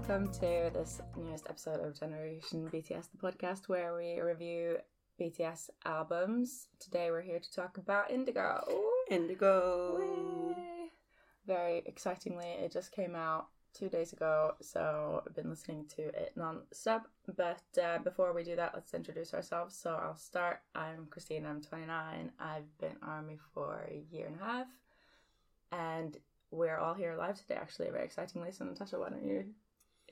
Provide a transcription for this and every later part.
welcome to this newest episode of Generation BTS, the podcast where we review BTS albums. Today we're here to talk about Indigo. Indigo. Very excitingly, it just came out two days ago, so I've been listening to it non-stop. But uh, before we do that, let's introduce ourselves. So I'll start. I'm Christine, I'm 29. I've been Army for a year and a half. And we're all here live today, actually, very excitingly. So, Natasha, why don't you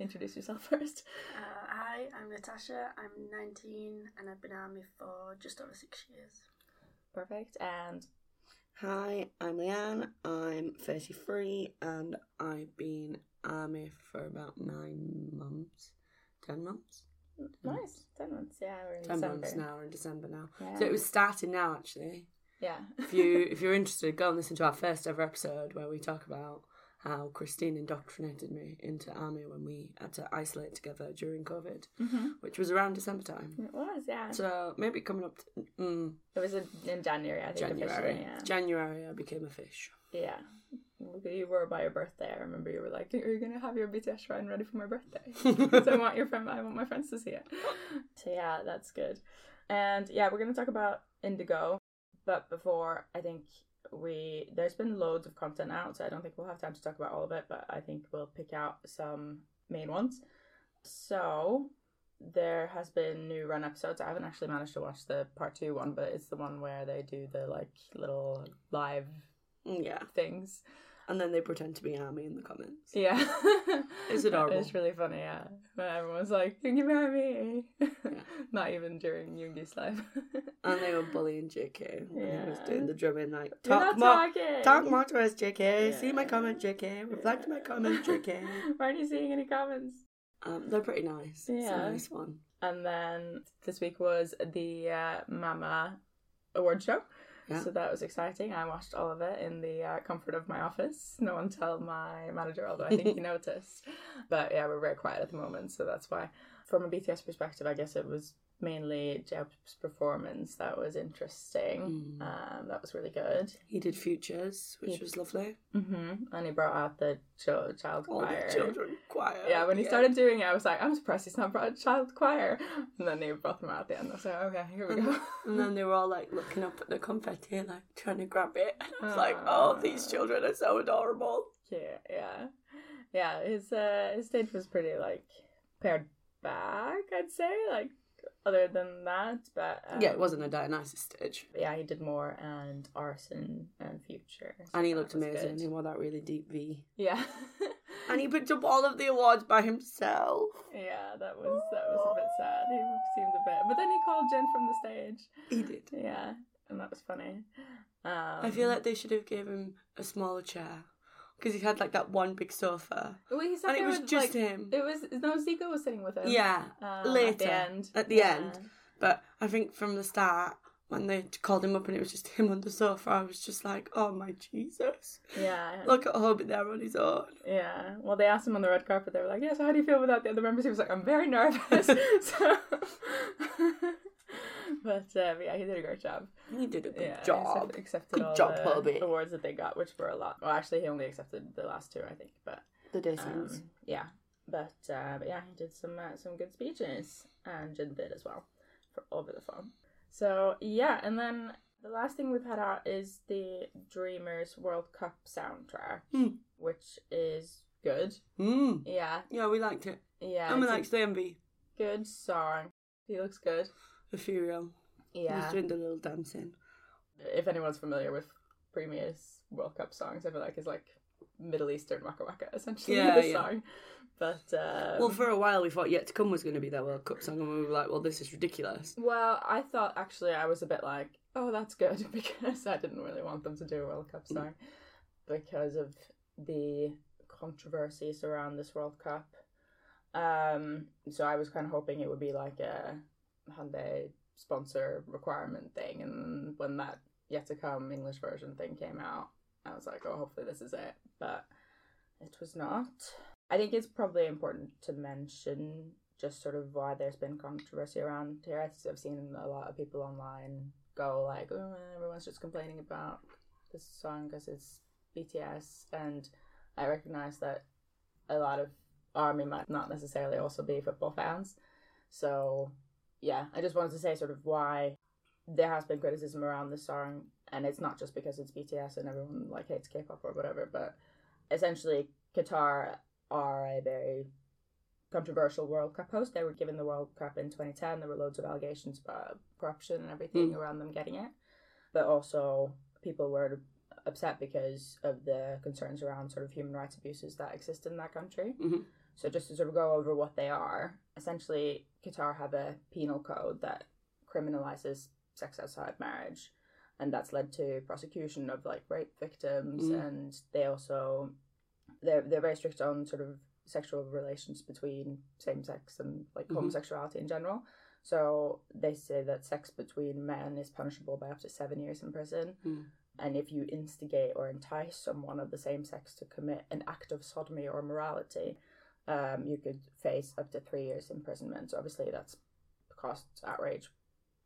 introduce yourself first? Uh, hi, I'm Natasha. I'm 19 and I've been army for just over six years. Perfect. And Hi, I'm Leanne. I'm 33 and I've been army for about nine months. Ten months? nice, 10 months. Yeah, we're in Ten December. months now, we're in December now. Yeah. So it was starting now actually. Yeah. If you if you're interested, go and listen to our first ever episode where we talk about how Christine indoctrinated me into army when we had to isolate together during COVID, hmm which was around December time. It was, yeah. So maybe coming up to mm, It was in, January, I think. January. Yeah. January I became a fish. yeah. You were by your birthday. I remember you were like, "Are you gonna have your BTS shrine ready for my birthday?" Because I want your friend, I want my friends to see it. So yeah, that's good. And yeah, we're gonna talk about Indigo, but before I think we there's been loads of content out, so I don't think we'll have time to talk about all of it. But I think we'll pick out some main ones. So there has been new run episodes. I haven't actually managed to watch the part two one, but it's the one where they do the like little live Yeah. things. And then they pretend to be army in the comments. Yeah, It's adorable. It's really funny. Yeah, when everyone's like, "You can marry me," not even during Yoongi's life. And they were bullying JK. when He was doing the drumming like talk more talking. talk more to us, JK. See my comment, JK. Reflect my comment, JK. Why aren't you seeing any comments? Um, they're pretty nice. It's Yeah. a nice one. And then this week was the uh, Mama award show. Yeah. So that was exciting. I watched all of it in the uh, comfort of my office. No one tell my manager, although I think he noticed. But yeah, we're very quiet at the moment, so that's why. From a BTS perspective, I guess it was mainly Jeb's performance that was interesting. Mm. Um, that was really good. He did futures, which He- was lovely. hmm And he brought out the cho- child choir. the children choir. Yeah, when he started doing it, I was like, I'm surprised he's not brought a child choir. And then they brought them out at the end. I was like, okay, here we go. and then they were all like looking up at the confetti, like trying to grab it. And I was like, oh, these children are so adorable. Yeah, yeah, yeah. His uh, his stage was pretty like pared back, I'd say. Like other than that, but um, yeah, it wasn't a Dionysus stage. but yeah, he did more and arson and future, so And he looked amazing. good. He wore that really deep V. Yeah, And he picked up all of the awards by himself. yeah. That was that was a bit sad. He seemed a bit, but then he called Jin from the stage. He did. Yeah, and that was funny. Um, I feel like they should have given him a smaller chair because he had like that one big sofa, well, he sat and it was with, just like, him. It was no Zico was sitting with him. Yeah, um, later, at the end. at the Yeah. end. But I think from the start, when they called him up and it was just him on the sofa, I was just like, oh my Jesus. Yeah, Look at Hobie there on his own. Yeah. Well, they asked him on the red carpet. They were like, "Yeah, so how do you feel without the other members?" He was like, "I'm very nervous." so, but uh, yeah, he did a great job. He did a good yeah, job. accept- accepted Good all job, the Hobie. awards that they got, which were a lot. Well, actually, he only accepted the last two, I think. But The day um, yeah, but uh, but yeah, he did some uh, some good speeches, and Jin did as well for over the phone. So yeah, and then the last thing we've had out is the Dreamers World Cup soundtrack, Hmm. which is good. Mm. Yeah, Yeah, we liked it. yeah, and we liked the MV. good song. He looks good. Ethereal. He Yeah, was doing the little dancing. if anyone's familiar with previous World Cup songs, I feel like it's like Middle Eastern Waka Waka essentially Yeah, the yeah. song. But um, well, for a while we thought Yet to Come was going to be their World Cup song, and we were like, well, this is ridiculous. Well, I thought actually I was a bit like, oh, that's good because I didn't really want them to do a World Cup song because of the controversies around this World Cup. Um, so I was kind of hoping it would be like a Hyundai sponsor requirement thing, and when that yet to come English version thing came out, I was like, oh, hopefully this is it, but it was not. I think it's probably important to mention just sort of why there's been controversy around here. I've seen a lot of people online go like, oh, everyone's just complaining about this song because it's BTS, and I recognize that a lot of army might not necessarily also be football fans. So yeah, I just wanted to say sort of why there has been criticism around this song, and it's not just because it's BTS and everyone like hates K-pop or whatever, but essentially Qatar are a very controversial World Cup host. They were given the World Cup in 2010. There were loads of allegations about corruption and everything Mm. around them getting it, but also people were upset because of the concerns around sort of human rights abuses that exist in that country. Mhm. So just to sort of go over what they are, essentially Qatar have a penal code that criminalizes sex outside marriage, and that's led to prosecution of like rape victims, Mm. and they also they're they're very strict on sort of sexual relations between same sex and like Mhm. homosexuality in general. So they say that sex between men is punishable by up to seven years in prison. Mm. And if you instigate or entice someone of the same sex to commit an act of sodomy or morality, um, you could face up to three years imprisonment. So obviously that's caused outrage.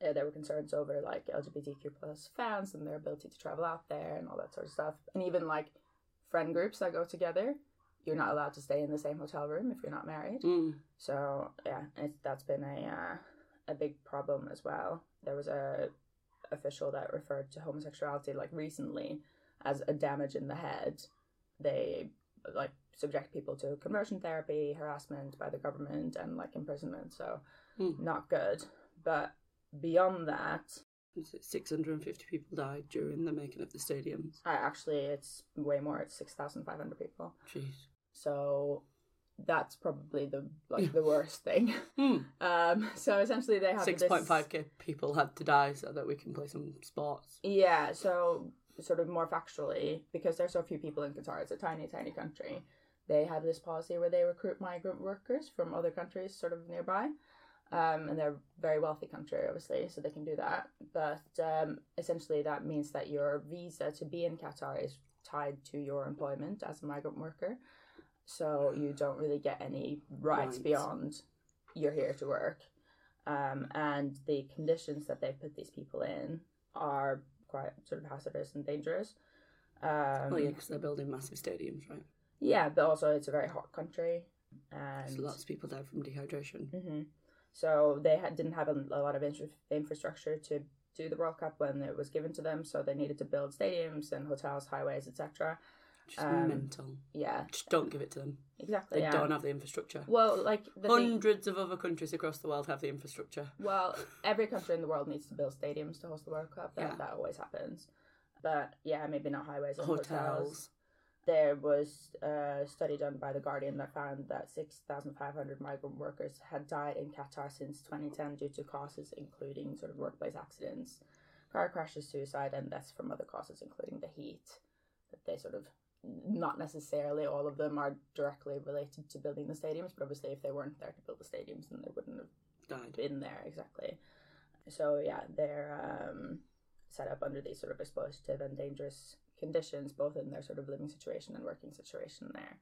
Uh, there were concerns over like LGBTQ plus fans and their ability to travel out there and all that sort of stuff. And even like friend groups that go together, you're not allowed to stay in the same hotel room if you're not married. Mm. So yeah, it, that's been a uh, a big problem as well. There was a official that referred to homosexuality like recently as a damage in the head. They like subject people to conversion therapy, harassment by the government, and like imprisonment. So Hmm. not good. But beyond that, 650 people died during the making of the stadiums? I actually it's way more. It's six thousand five hundred people. Jeez. So that's probably the like the worst thing. Hmm. Um, so essentially they have this- 6.5k people had to die so that we can play some sports. Yeah, so sort of more factually, because there's so few people in Qatar, it's a tiny, tiny country. They have this policy where they recruit migrant workers from other countries, sort of nearby, um, and they're a very wealthy country, obviously, so they can do that. But um, essentially, that means that your visa to be in Qatar is tied to your employment as a migrant worker, so you don't really get any rights Right. beyond you're here to work. Um, and the conditions that they put these people in are quite sort of hazardous and dangerous. Um, well, yeah, because they're building massive stadiums, right? yeah, but also it's a very hot country, and lots of people died from dehydration. Mhm. So they had, didn't have a, a lot of infra- infrastructure to do the World Cup when it was given to them. So they needed to build stadiums and hotels, highways, etc. Just Um, mental. Yeah, Just don't give it to them. exactly. They yeah. don't have the infrastructure. Well, like the thing, Hundreds of other countries across the world have the infrastructure. Well, every country in the world needs to build stadiums to host the World Cup. That, Yeah. that always happens. But yeah, maybe not highways and hotels. Hotels. There was a study done by The Guardian that found that 6,500 migrant workers had died in Qatar since 2010 due to causes including sort of workplace accidents, car crashes, suicide, and deaths from other causes, including the heat. That they sort of, not necessarily all of them are directly related to building the stadiums, but obviously if they weren't there to build the stadiums, then they wouldn't have Died. in there exactly. So yeah, they're um, set up under these sort of exploitative and dangerous conditions, both in their sort of living situation and working situation there.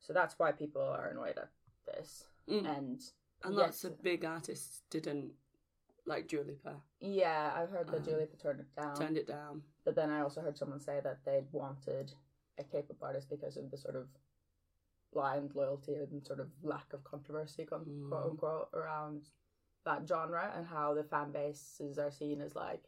So that's why people are annoyed at this. Mm. And And yes, lots of big artists didn't, like Dua Lipa, yeah, I've heard that Um, Julie turned it down, turned it down. but then I also heard someone say that they'd wanted a K-pop artist because of the sort of blind loyalty and sort of lack of controversy, quote Mm. unquote, around that genre and how the fan bases are seen as like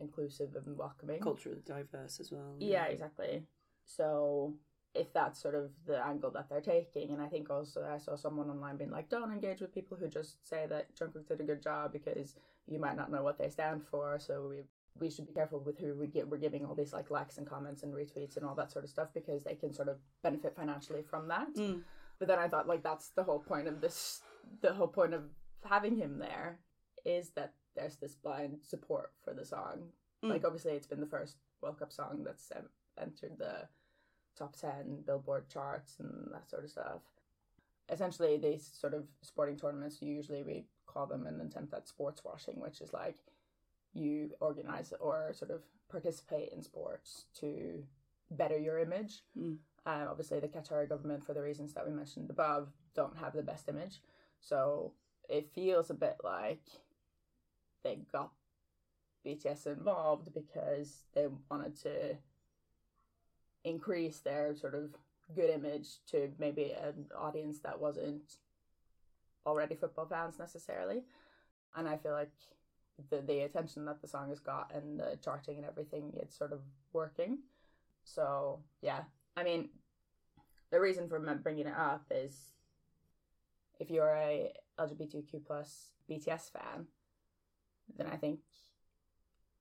inclusive and welcoming. Culturally diverse as well. Yeah, exactly. So if that's sort of the angle that they're taking, and I think also I saw someone online being like, "Don't engage with people who just say that Jungkook did a good job because you might not know what they stand for." So we we should be careful with who we get. We're giving all these like likes and comments and retweets and all that sort of stuff because they can sort of benefit financially from that. Mm. But then I thought like that's the whole point of this. The whole point of having him there is that there's this blind support for the song. Mm. Like obviously it's been the first World Cup song that's um, entered the top 10 Billboard charts and that sort of stuff. Essentially these sort of sporting tournaments usually we call them an attempt at sports washing, which is like you organize or sort of participate in sports to better your image. Mm. Uh, obviously, the Qatari government, for the reasons that we mentioned above, don't have the best image. So it feels a bit like they got BTS involved because they wanted to increase their sort of good image to maybe an audience that wasn't already football fans necessarily. And I feel like the the attention that the song has got and the charting and everything, it's sort of working. So yeah, I mean, the reason for bringing it up is if you're a LGBTQ plus BTS fan, then I think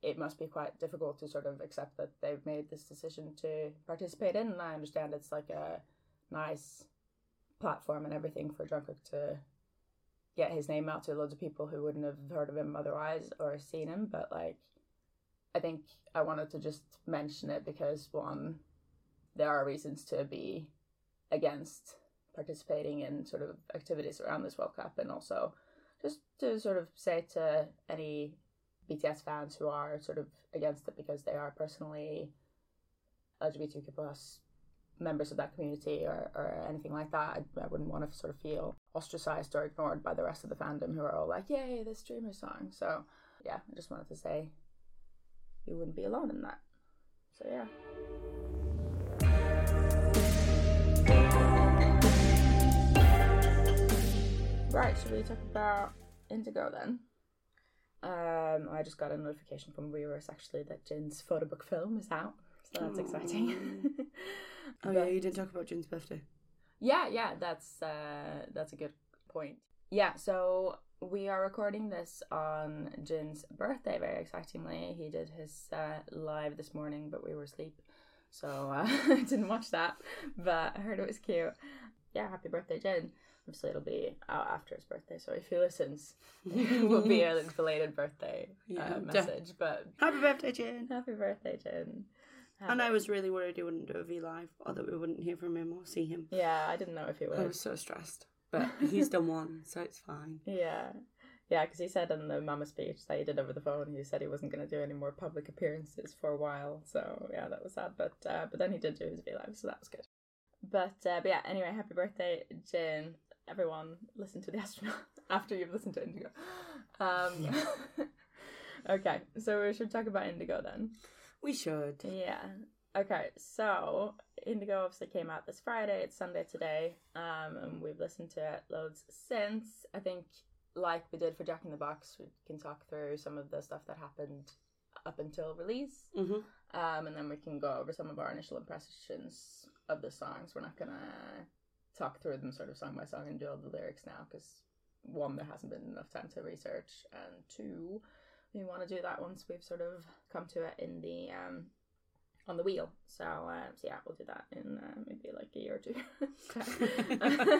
it must be quite difficult to sort of accept that they've made this decision to participate in. And I understand it's like a nice platform and everything for Jungkook to get his name out to loads of people who wouldn't have heard of him otherwise or seen him. But like, I think I wanted to just mention it because one, there are reasons to be against participating in sort of activities around this World Cup, and also just to sort of say to any BTS fans who are sort of against it because they are personally LGBTQ plus members of that community or, or anything like that. I, I wouldn't want to sort of feel ostracized or ignored by the rest of the fandom who are all like, yay, this Dreamer song. So yeah, I just wanted to say you wouldn't be alone in that. So yeah. Right, should we talk about Indigo then? Um, I just got a notification from Weverse actually that Jin's photo book film is out, so that's exciting. Oh yeah, you didn't talk about Jin's birthday. Yeah, yeah, that's uh, that's a good point. Yeah, so we are recording this on Jin's birthday. Very excitingly, he did his uh, live this morning, but we were asleep, so uh, I didn't watch that. But I heard it was cute. Yeah, happy birthday, Jin. Obviously, it'll be out after his birthday, so if he listens, it will be a belated birthday Yeah, uh, message. But Happy birthday, Jin. happy birthday, Jin. And I was really worried he wouldn't do a V live, or that we wouldn't hear from him or see him. Yeah, I didn't know if he would. I was so stressed, but he's done one, so it's fine. Yeah. Yeah, because he said in the Mama speech that he did over the phone, he said he wasn't going to do any more public appearances for a while. So yeah, that was sad. But uh, but then he did do his V Live, so that was good. But uh, but yeah, anyway, happy birthday, Jin. Everyone, listen to the astronaut after you've listened to Indigo. Um, okay, so we should talk about Indigo then. We should. Yeah. Okay, so Indigo obviously came out this Friday. It's Sunday today, um, and we've listened to it loads since. I think, like we did for Jack in the Box, we can talk through some of the stuff that happened up until release, hmm um, and then we can go over some of our initial impressions of the songs. We're not gonna talk through them sort of song by song and do all the lyrics now because one, there hasn't been enough time to research, and two, we want to do that once we've sort of come to it in the um on the wheel. So, uh, so yeah, we'll do that in uh, maybe like a year or two.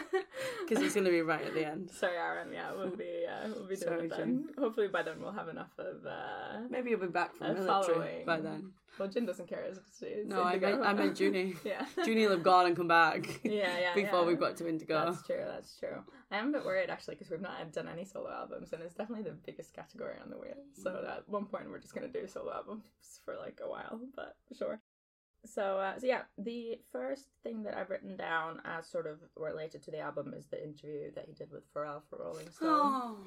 Because he's going to be right at the end. Sorry, Aaron. Yeah, we'll be uh, we'll be doing Sorry, it then. Hopefully by then we'll have enough of. Uh... Maybe you'll be back from A military following. by then. Well, Jin doesn't care. It's, it's No, I meant, I meant Junie. yeah. Junie will have gone and come back Yeah, yeah. before yeah. we've got to Indigo. That's true. That's true. I am a bit worried actually because we've not done any solo albums, and it's definitely the biggest category on the wheel. So Mm. at one point we're just gonna do solo albums for like a while, but sure. So, uh, so yeah, the first thing that I've written down as sort of related to the album is the interview that he did with Pharrell for Rolling Stone. Oh,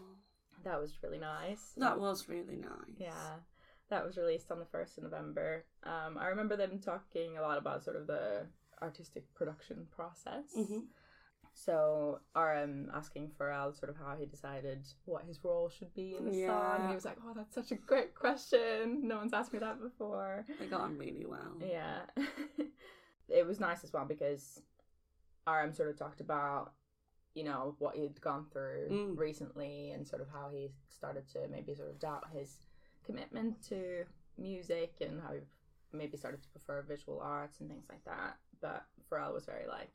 That was really nice. that was really nice. Yeah, that was released on the first of November. Um, I remember them talking a lot about sort of the artistic production process. Mhm. So RM asking Pharrell sort of how he decided what his role should be in the song. Yeah. And he was like, "Oh, that's such a great question. No one's asked me that before." They got on really well. Yeah, it was nice as well because RM sort of talked about you know what he'd gone through Mm. recently and sort of how he started to maybe sort of doubt his commitment to music and how he maybe started to prefer visual arts and things like that. But Pharrell was very like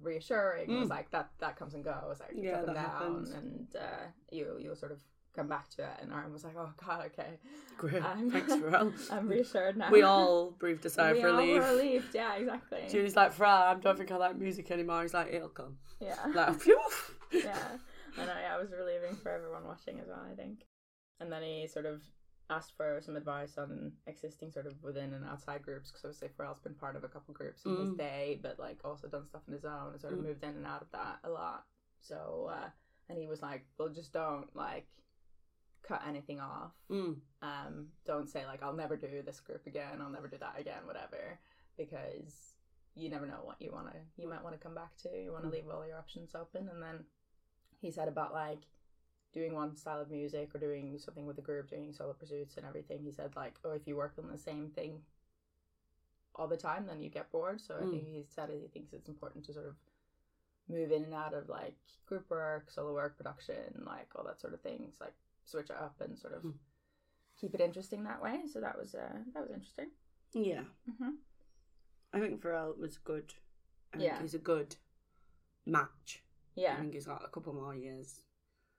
reassuring. It was Mm. like that that comes and goes, like Yeah, up and down, happens. and uh, you you'll sort of come back to it. And RM was like, "Oh God, okay, Great. I'm- Thanks, Pharrell. I'm reassured now." We all breathed a sigh of all relief. were relieved. Yeah, exactly. Julie's like, Pharrell, I don't think I like music anymore. He's like, it'll come. Yeah. Like, phew. yeah. I know, yeah, it was relieving for everyone watching as well, I think. And then he sort of asked for some advice on existing sort of within and outside groups, because obviously Pharrell's been part of a couple groups in his Mm. day, but like also done stuff on his own and sort of Mm. moved in and out of that a lot. So, uh, and he was like, well, just don't like cut anything off. Mm. Um, don't say like, I'll never do this group again, I'll never do that again, whatever, because you never know what you want to you might want to come back to. You want to Mm. leave all your options open. And then he said about like doing one style of music or doing something with a group, doing solo pursuits and everything. He said like, oh, if you work on the same thing all the time, then you get bored. So I Mm. think he said he thinks it's important to sort of move in and out of like group work, solo work, production, like all that sort of things, like switch it up and sort of Mm. keep it interesting that way. So that was uh, that was interesting. Yeah. Mm-hmm. I think Pharrell was good. I Yeah. think he's a good match. Yeah. I think he's got a couple more years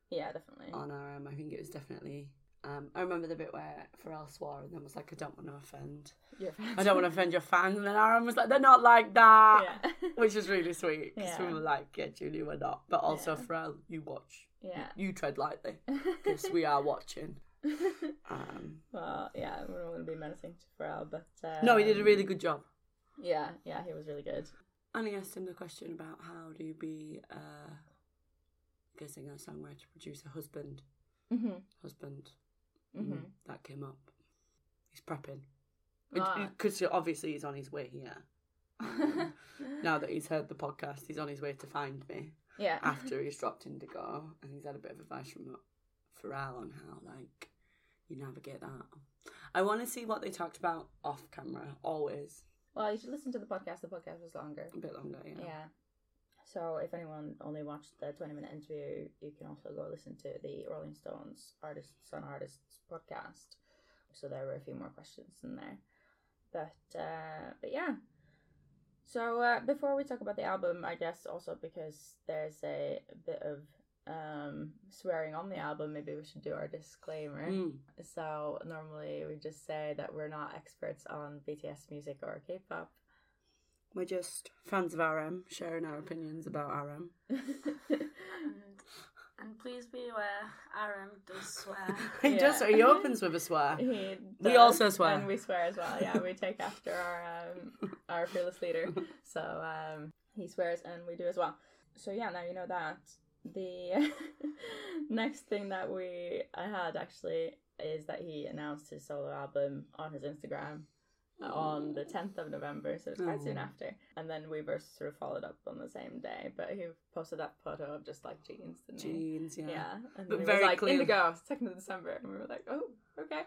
yeah, definitely. on our RM. I think it was definitely. Um, I remember the bit where Pharrell swore and then was like, "I don't want to offend. Your I don't want to offend your fans." And then RM was like, "They're not like that," Yeah, which was really sweet because we were like, "Yeah, Julie, we're not." But also, Yeah. Pharrell, you watch. yeah. You tread lightly because we are watching. Um, well, yeah, we're not going to be menacing to Pharrell, but um, no, he did a really good job. Yeah, yeah, he was really good. And he asked him the question about how do you be uh, a singer, songwriter, producer, husband, Mm-hmm. husband. Mm-hmm. Mm, that came up. He's prepping because obviously he's on his way here. Um, now that he's heard the podcast, he's on his way to find me yeah. after he's dropped Indigo, and he's had a bit of advice from Pharrell on how like you navigate that. I want to see what they talked about off camera. Always Well, you should listen to the podcast. The podcast was longer. a bit longer. Yeah. Yeah. So if anyone only watched the 20 minute interview, you can also go listen to the Rolling Stone's Artists on Artists podcast. So there were a few more questions in there. But uh but yeah. So uh, before we talk about the album, I guess also because there's a bit of um swearing on the album, maybe we should do our disclaimer. Mm. So normally we just say that we're not experts on BTS music or K-pop. We're just fans of RM, sharing our opinions about RM. And, and please be aware, RM does swear. he Yeah. does. He opens with a swear. He We does, also swear. and we swear as well. Yeah, we take after our um, our fearless leader. So um, he swears, and we do as well. So yeah, now you know that. The next thing that we I had actually is that he announced his solo album on his Instagram on the 10th of November, so it's quite soon Oh. after. And then Weverse sort of followed up on the same day, but he posted that photo of just like jeans, didn't he? Jeans, yeah. Yeah, and But then he very was like clear. Indigo, second of December, and we were like, oh, okay.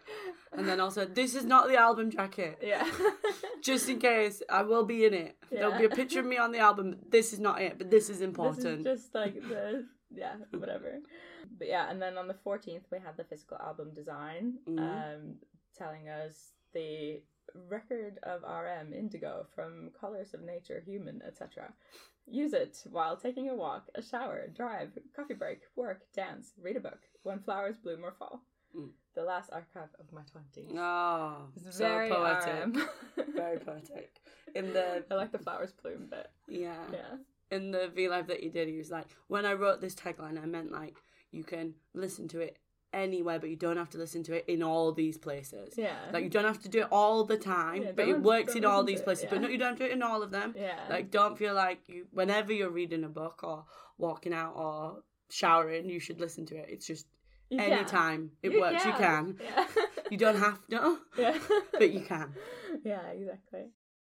And then also, this is not the album jacket. yeah, Just in case, I will be in it. There'll be a Yeah. picture of me on the album. This is not it, but this is this important. is just like the yeah, whatever. But yeah, and then on the fourteenth we had the physical album design, Mhm. um, telling us the record of RM Indigo from Colors of Nature, Human, etc. Use it while taking a walk, a shower, drive, coffee break, work, dance, read a book, when flowers bloom or fall. Mm. The last archive of my twenties. Oh, It's so very poetic. RM. Very poetic. In the I like the flowers bloom bit. yeah, Yeah. in the V Live that he did, he was like, when I wrote this tagline, I meant like you can listen to it anywhere, but you don't have to listen to it in all these places. Yeah. Like you don't have to do it all the time, Yeah, but it works in all these it, places. But no, you don't have to do it in all of them. yeah. Like don't feel like you whenever you're reading a book or walking out or showering, you should listen to it. It's just You can. anytime it works, you can. Yeah. You don't have to, yeah. but you can. Yeah, exactly.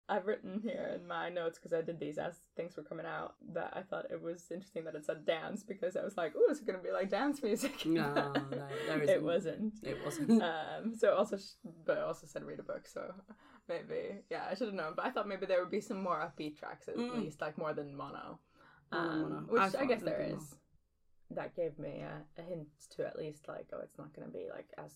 I've written here in my notes because I did these as things were coming out that I thought it was interesting that it said dance because I was like, oh, is it going to be like dance music? No, no, there it isn't. wasn't. It wasn't. Um, so it also, sh- but it also said read a book. So maybe, yeah, I should have known. But I thought maybe there would be some more upbeat tracks at Mm. least, like more than mono. Um, mono. which I I, guess there is. That gave me a, a hint to at least like, oh, it's not going to be like as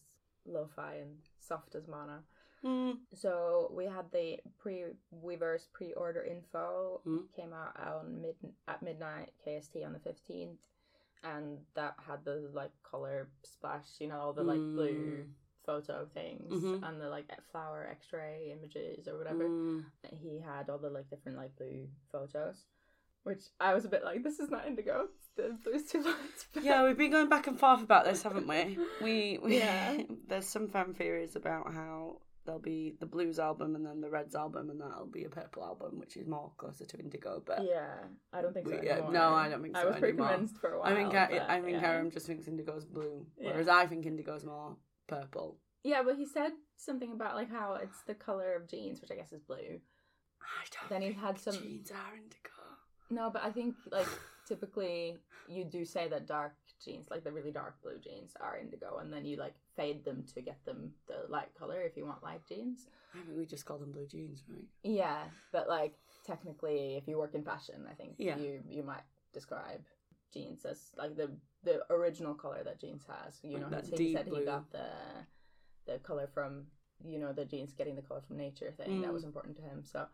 lo-fi and soft as mono. Mm. So we had the pre Weverse pre-order info Mm. came out on mid at midnight KST on the fifteenth, and that had the like color splash, you know, all the like blue Mm. photo things Mhm. and the like flower X-ray images or whatever. Mm. He had all the like different like blue photos, which I was a bit like, this is not indigo. Too. Yeah, we've been going back and forth about this, haven't we? We, we Yeah. there's some fan theories about how there'll be the blues album and then the reds album, and that'll be a purple album, which is more closer to indigo. But yeah, I don't think so yeah, anymore. no, I don't think so I was pretty convinced for a while. I think I, but, I think yeah. RM just thinks indigo's blue, Yeah. whereas I think indigo's more purple. Yeah, but he said something about like how it's the color of jeans, which I guess is blue, I don't Then he had some- jeans are indigo. No, but I think like typically you do say that dark jeans, like the really dark blue jeans, are indigo, and then you like fade them to get them the light color if you want light jeans. I think we just call them blue jeans, right? Yeah, but like technically, if you work in fashion, I think Yeah. you you might describe jeans as like the the original color that jeans has. You know, that he, said he got the the color from you know the jeans getting the color from nature thing that Mm. was important to him. So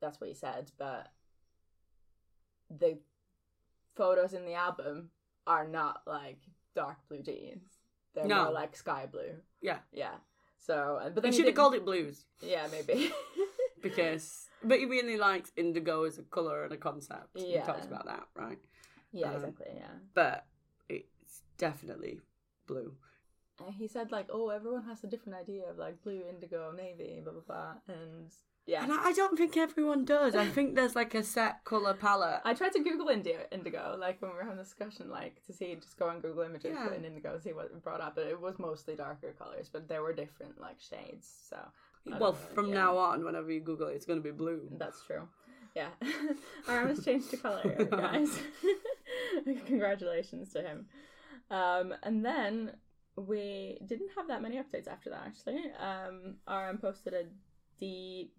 that's what he said. But the photos in the album are not like dark blue jeans. They're No. more like sky blue. Yeah. Yeah. So, and- but then you he should have called it blues Yeah, maybe. because. But he really likes indigo as a colour and a concept. Yeah. We talked about that, right? yeah, Um, exactly. Yeah. But it's definitely blue. And he said like, oh, everyone has a different idea of like blue, indigo, navy, blah blah blah, and yeah. And I I don't think everyone does. I think there's like a set colour palette. I tried to Google India, indigo, like when we were having a discussion, like to see, just go on Google Images, Yeah. put in indigo, see what it brought up. But it was mostly darker colors, but there were different like shades. So well, know, from yeah. now on, whenever you Google it, it's going to be blue. that's true. Yeah, RM has changed to color, guys. Congratulations to him. Um, and then we didn't have that many updates after that. Actually, um, RM posted a a D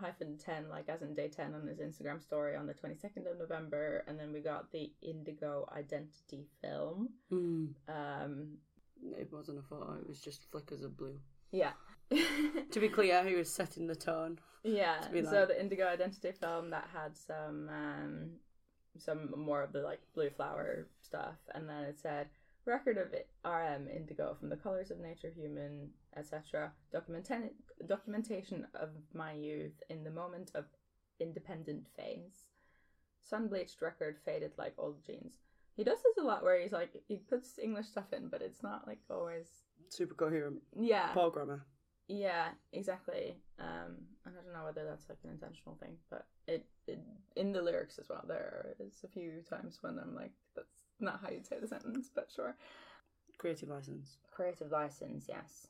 hyphen 10 like as in day 10 on his instagram story on the 22nd of november and then we got the indigo identity film Mm. um It wasn't a photo, it was just flickers of blue. yeah To be clear, he was setting the tone. yeah to be so the indigo identity film that had some um some more of the like blue flower stuff and then it said record of it, rm indigo from the colors of nature human etc Documenta- documentation of my youth in the moment of independent phase. Sun bleached record faded like old jeans. He does this a lot where he's like he puts english stuff in but it's not like always Super coherent. Yeah. Grammar yeah, exactly. Um, and I don't know whether that's like an intentional thing, but it, it in the lyrics as well. There is a few times when I'm like, that's not how you'd say the sentence, but sure. Creative license. Creative license, yes.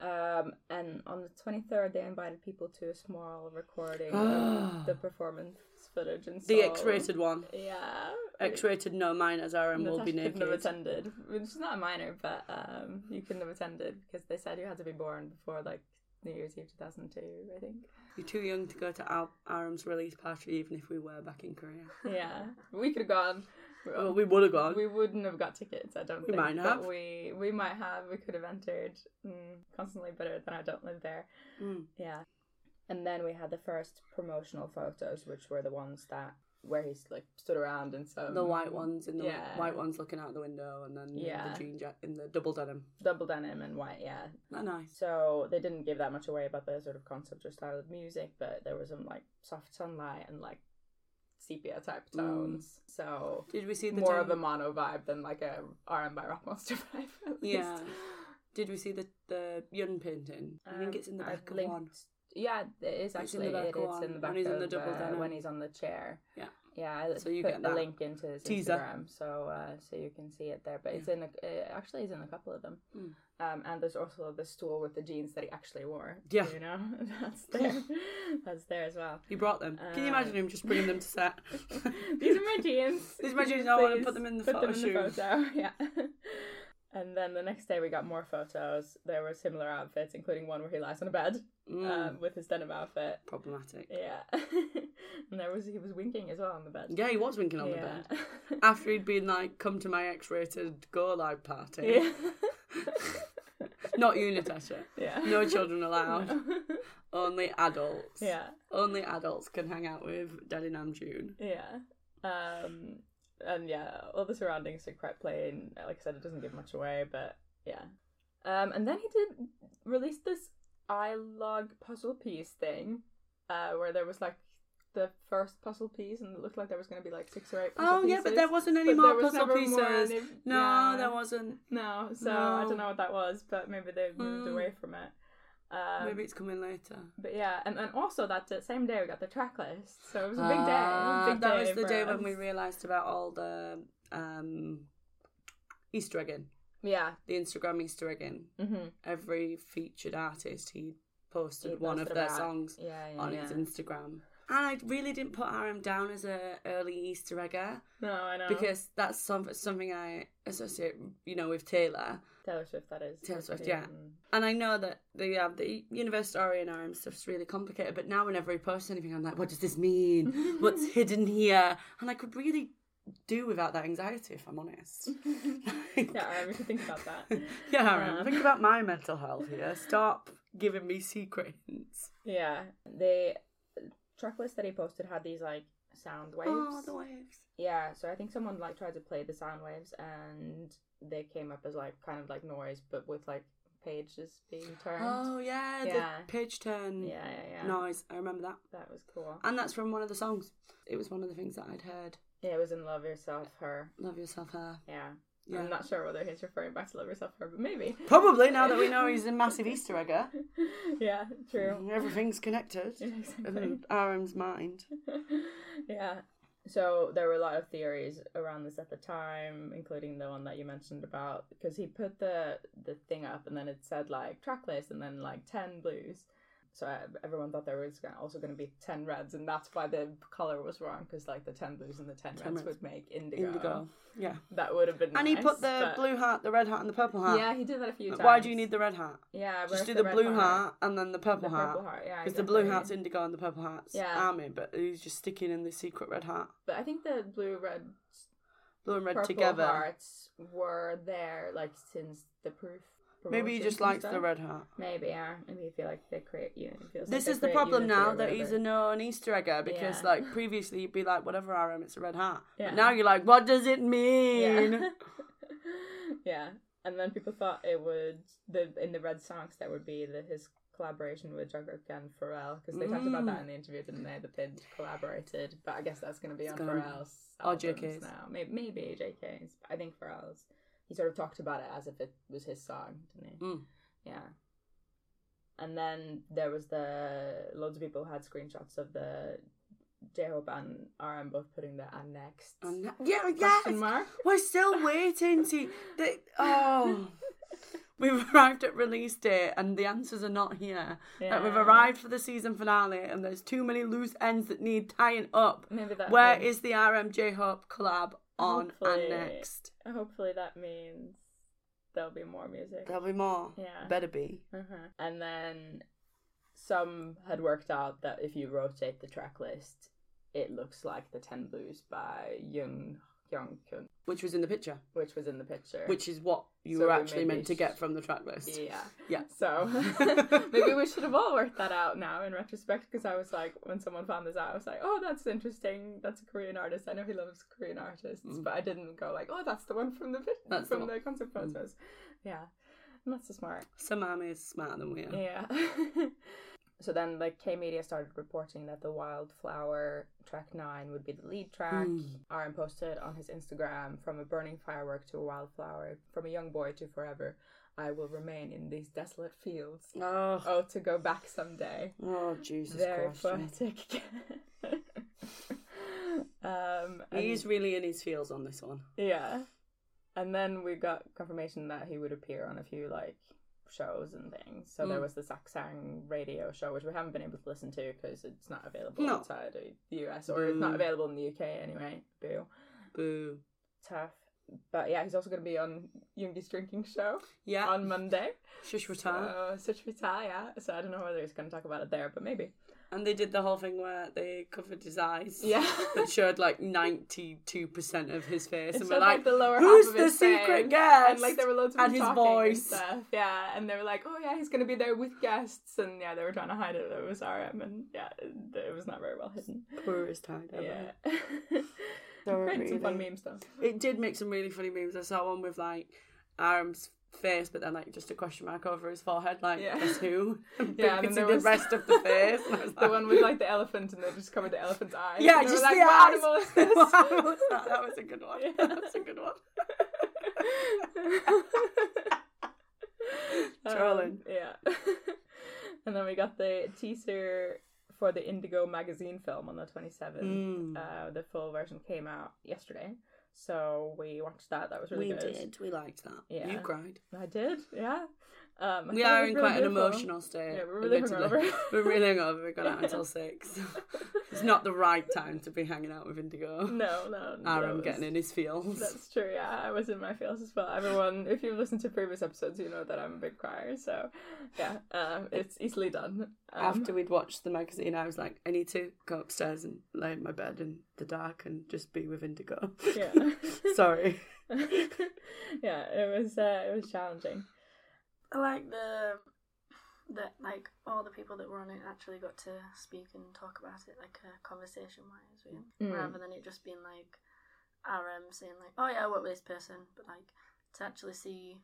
Um, and on the twenty third, they invited people to a small recording of the performance footage and stuff. The X rated one. Yeah, X rated, no minors are and will be Natasha couldn't have attended, which is not a minor, but um, you couldn't have attended because they said you had to be born before like New Year's Eve 2002, I think. You're too young to go to Al- RM's release party, even if we were back in Korea. Yeah, we could have gone. Well, we would have gone. We wouldn't have got tickets, I don't We think. might but have. We we might have. We could have entered. Mm, constantly better than I don't live there. Mm. Yeah. And then we had the first promotional photos, which were the ones that where he's like stood around and so the white ones in the yeah. white ones looking out the window, and then Yeah. the jean jacket in the double denim. double denim and white. Yeah, Not nice. So they didn't give that much away about the sort of concept or style of music, but there was some like soft sunlight and like sepia type tones. So Did we see the more time- of a mono vibe than like a RM by Rap Monster vibe. at least. Yeah. Did we see the the Yun painting? I think Um, it's in the I've back of linked- one. Yeah, it is actually. It's in the back it of in the when he's of, on the double uh, when he's on the chair. Yeah. Yeah, I So you put the link into his teaser. Instagram, so uh, so you can see it there. But it's in a, it actually is in a couple of them. Hmm. Um, and there's also the stool with the jeans that he actually wore. Yeah. you know that's there. that's there as well. He brought them. Can you imagine him just bringing them to set? These are my jeans. These are my jeans, I wanna put them in the put photo them in shoot. the photo. Yeah. And then the next day we got more photos. There were similar outfits, including one where he lies on a bed Mm, um, with his denim outfit. problematic. Yeah, and there was he was winking as well on the bed. Yeah, he was winking on the bed. After he'd been like, come to my X rated Go Live party. yeah. Not you, Natasha. yeah. No children allowed. Only adults. Yeah. Only adults can hang out with Daddy Namjoon. Yeah. Um, and yeah, all the surroundings are quite plain. Like I said, it doesn't give much away, but yeah. Um, and then he did release this iLog puzzle piece thing, uh, where there was like the first puzzle piece, and it looked like there was going to be like six or eight. Puzzle Oh, yeah, but pieces, there wasn't any more puzzle pieces. any- No, yeah. there wasn't. No, so I don't know what that was, but maybe they moved Mm. away from it. Um, Maybe it's coming later. But yeah, and, and also that uh, same day we got the track list, so it was a big day. Ah, Big that day was the day when we realised about all the um, Easter egging. Yeah. The Instagram Easter egging. hmm Every featured artist, he posted He one of their about- songs Yeah, yeah, on yeah. his Instagram. And I really didn't put RM down as a early Easter egger No, I know. because that's some, something I associate, you know, with Taylor. Taylor Swift, that is. Taylor Swift, Yeah. And I know that the uh, the universe story and RM stuff's really complicated, but now whenever he posts anything, I'm like, what does this mean? What's hidden here? And I could really do without that anxiety, if I'm honest. yeah, I we should think about that. yeah, RM, Um, think about my mental health here. Stop giving me secret hints. Yeah, the track list that he posted had these like sound waves. Oh, the waves. Yeah, so I think someone like tried to play the sound waves and they came up as like kind of like noise, but with like pages being turned. Oh, yeah, Yeah. the page turn yeah, yeah, yeah. noise. I remember that. That was cool. And that's from one of the songs. It was one of the things that I'd heard. Yeah, it was in Love Yourself, Her. Love yourself, her. Yeah. Yeah. I'm not sure whether he's referring back to Love Yourself, Her, but maybe. Probably now that we know he's a massive Easter egger. yeah, true. Everything's connected Yeah, exactly. in RM's mind. yeah. So there were a lot of theories around this at the time, including the one that you mentioned about because he put the the thing up and then it said like track list and then like ten blues. So uh, everyone thought there was also going to be ten reds, and that's why the color was wrong because like the ten blues and the ten, 10 reds reds. would make indigo. Indigo. Yeah. That would have been. And he put the but- blue hat, the red hat, and the purple hat. Yeah, he did that a few times. Why do you need the red hat? Yeah, Just do the, red blue heart? hat and then the purple The hat. purple. Yeah, Because the blue hat's indigo and the purple hat's Yeah. army, but he's just sticking in the secret red hat. But I think the blue, red, Blue and red purple together. hearts were there like since the proof. Maybe he just likes the red hat. Maybe yeah. Maybe you feel like they create you. like This they is the problem now that he's a known Easter egger because, Yeah. like, previously you'd be like, whatever RM, it's a red hat. Yeah. But now you're like, what does it mean? Yeah. yeah. And then people thought it would the in the Red Songs that would be the his collaboration with Jungkook and Pharrell because they talked about that mm. in the interview, didn't they? That they'd collaborated, but I guess that's going to be It's on gonna- Pharrell's or JK's. now. Maybe maybe JK's. I think Pharrell's. He sort of talked about it as if it was his song, didn't he? Mm. Yeah. And then there was the loads of people had screenshots of the J Hope and RM both putting the and next And yeah, mark. We're still waiting to. They, oh. We've arrived at release date and the answers are not here. Like, we've arrived for the season finale and there's too many loose ends that need tying up. Maybe that Where is the RMJ Hope collab on Hopefully. and next? Hopefully that means there'll be more music. There'll be more. Yeah. Better be. Uh-huh. And then some had worked out that if you rotate the track list, it looks like the Ten Blues by Young Kun, Which was in the picture. which was in the picture. Which is what you So were actually meant to get from the track list. yeah. Yeah. So maybe we should have all worked that out now in retrospect because I was like, when someone found this out, I was like, oh, that's interesting. That's a Korean artist. I know he loves Korean artists, Mm. but I didn't go like, oh, that's the one from the That's from one. the, concert Mm. photos. Yeah, not so smart. Some army is smarter than we are. Yeah. so then, like K Media started reporting that the Wildflower track nine would be the lead track. Mm. RM posted on his Instagram from a burning firework to a wildflower, from a young boy to forever. I will remain in these desolate fields. Oh, Oh, to go back someday. oh Jesus Very Christ. poetic. um, He's really in his feels on this one. yeah. And then we got confirmation that he would appear on a few like shows and things. So there Mm. was the Saksang radio show, which we haven't been able to listen to because it's not available No. outside of the US or it's not available in the UK anyway. Boo. Boo. Tough. But yeah, he's also going to be on Yoongi's drinking show Yeah. on Monday. Suchwita. So, Suchwita, yeah. So I don't know whether he's going to talk about it there, but maybe. And they did the whole thing where they covered his eyes. Yeah. That showed like 92% of his face. It and we're like, the lower who's half of the his secret face. guest? And like there were loads of And people his talking voice. and stuff. Yeah, and they were like, "Oh yeah, he's gonna be there with guests," and yeah, they were trying to hide it. It was RM, and yeah, it, was not very well hidden. Poorest time ever. Yeah, So created some fun memes though. It did make some really funny memes. I saw one with like RM's face, but then like just a question mark over his forehead, like Yeah. guess who? Yeah, you and then there the was- rest of the face. And The like, one with like the elephant, and they just covered the elephant's eyes. Yeah, and just like, the "What eyes. animal is this?" Was that? That was a good one. Yeah. That was a good one. Trolling. Um, yeah. and then we got the teaser for the Indigo magazine film on the 27th. Mm. Uh, the full version came out yesterday. So we watched that. That was really we good. did. We liked that. Yeah. You cried. I did, yeah. Um, We are in really quite an emotional state. Yeah, we're really hungover. we're really hungover. We got out until six. it's not the right time to be hanging out with Indigo. No, no, no. Aaron was- getting in his feels. That's true. Yeah, I was in my feels as well. Everyone, if you've listened to previous episodes, you know that I'm a big crier. So, yeah, um, it's easily done. Um, After we'd watched the magazine, I was like, I need to go upstairs and lay in my bed in the dark and just be with Indigo. yeah, Sorry. yeah, it was uh, it was challenging. I like the that like all the people that were on it actually got to speak and talk about it like uh, conversation wise, Mm. rather than it just being like RM saying like, oh yeah, I work with this person, but like to actually see,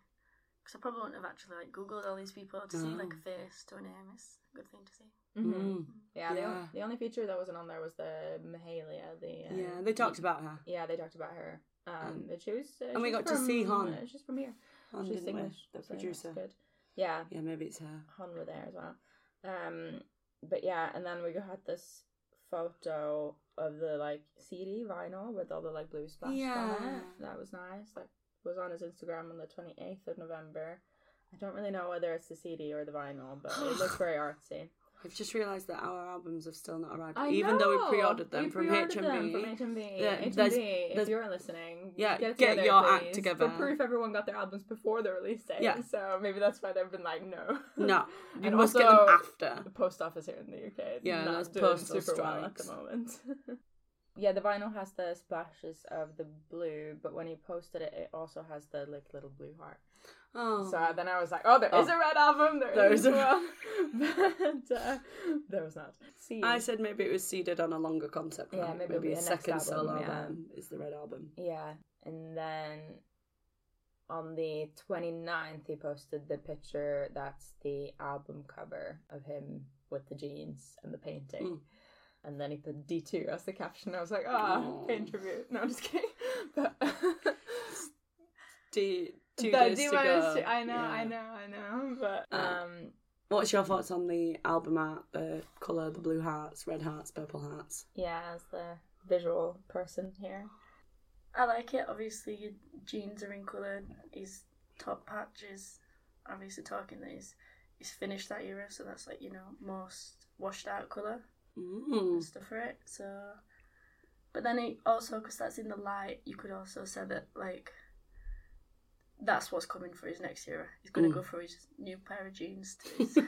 because I probably wouldn't have actually like googled all these people to see like a No. face to a name is a good thing to see. Mm-hmm. Mm. Yeah, The, only, the only feature that wasn't on there was the Mahalia. The uh, Yeah, they talked about her. Yeah, they talked about her. Um, Um, but she was, uh, and we she's got to see from- Han. uh, She's from here. Han, she's? English, The so producer. good. Yeah, Yeah, maybe it's her. Han were there as well. Um, but yeah, and then we had this photo of the like CD vinyl with all the like blue splash on Yeah. it. That was nice. Like was on his Instagram on the twenty eighth of November. I don't really know whether it's the CD or the vinyl, but it looks very artsy. I've just realised that our albums have still not arrived, I even though we pre-ordered them We from pre-ordered them HMV. From HMV. Yeah, HMV, there's- if there's- you're listening, Yeah, get, it get together, your act together. For proof, everyone got their albums before the release date. Yeah. So maybe that's why they've been like, no. No, you And must get them after. the post office here in the UK. Yeah, not those doing postal super well at the moment. yeah, the vinyl has the splashes of the blue, but when he posted it, it also has the like little blue heart. Oh, So then I was like, oh, there is Oh. a red album. There, There is is well, but uh, there was not. See, I said maybe it was seeded on a longer concept. Yeah, right? maybe it'll a second album, solo yeah. album is the red album. Yeah, and then on the 29th, he posted the picture that's the album cover of him with the jeans and the painting. Mm. And then he put D2 as the caption. I was like, ah, Aw. paint tribute. No, I'm just kidding. But D- two The days D to minus go. two- I know, Yeah. I know, I know. But Uh, um, What's your thoughts on the album art, the colour, the blue hearts, red hearts, purple hearts? yeah, as the visual person here. I like it. Obviously, your jeans are in colour. His top patch is obviously talking that he's, he's finished that era, so that's like, you know, most washed out colour Mm. and stuff for it. So, but then it also, because that's in the light, you could also say that, like, that's what's coming for his next era. He's going to Mm. go for his new pair of jeans to his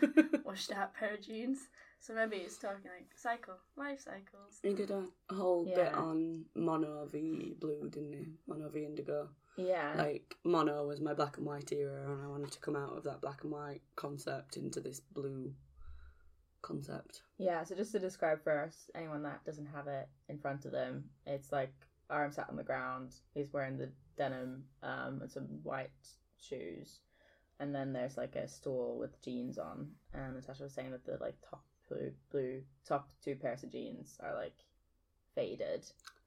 washed out pair of jeans. So maybe it's talking like cycle, life cycles. he did a whole bit on mono v blue, didn't he? Mono v indigo. Yeah. Like mono was my black and white era, and I wanted to come out of that black and white concept into this blue concept. Yeah, so just to describe for us, anyone that doesn't have it in front of them, it's like RM sat on the ground. He's wearing the denim um, and some white shoes, and then there's like a stool with jeans on. And Natasha was saying that the like top blue, blue top two pairs of jeans are like faded.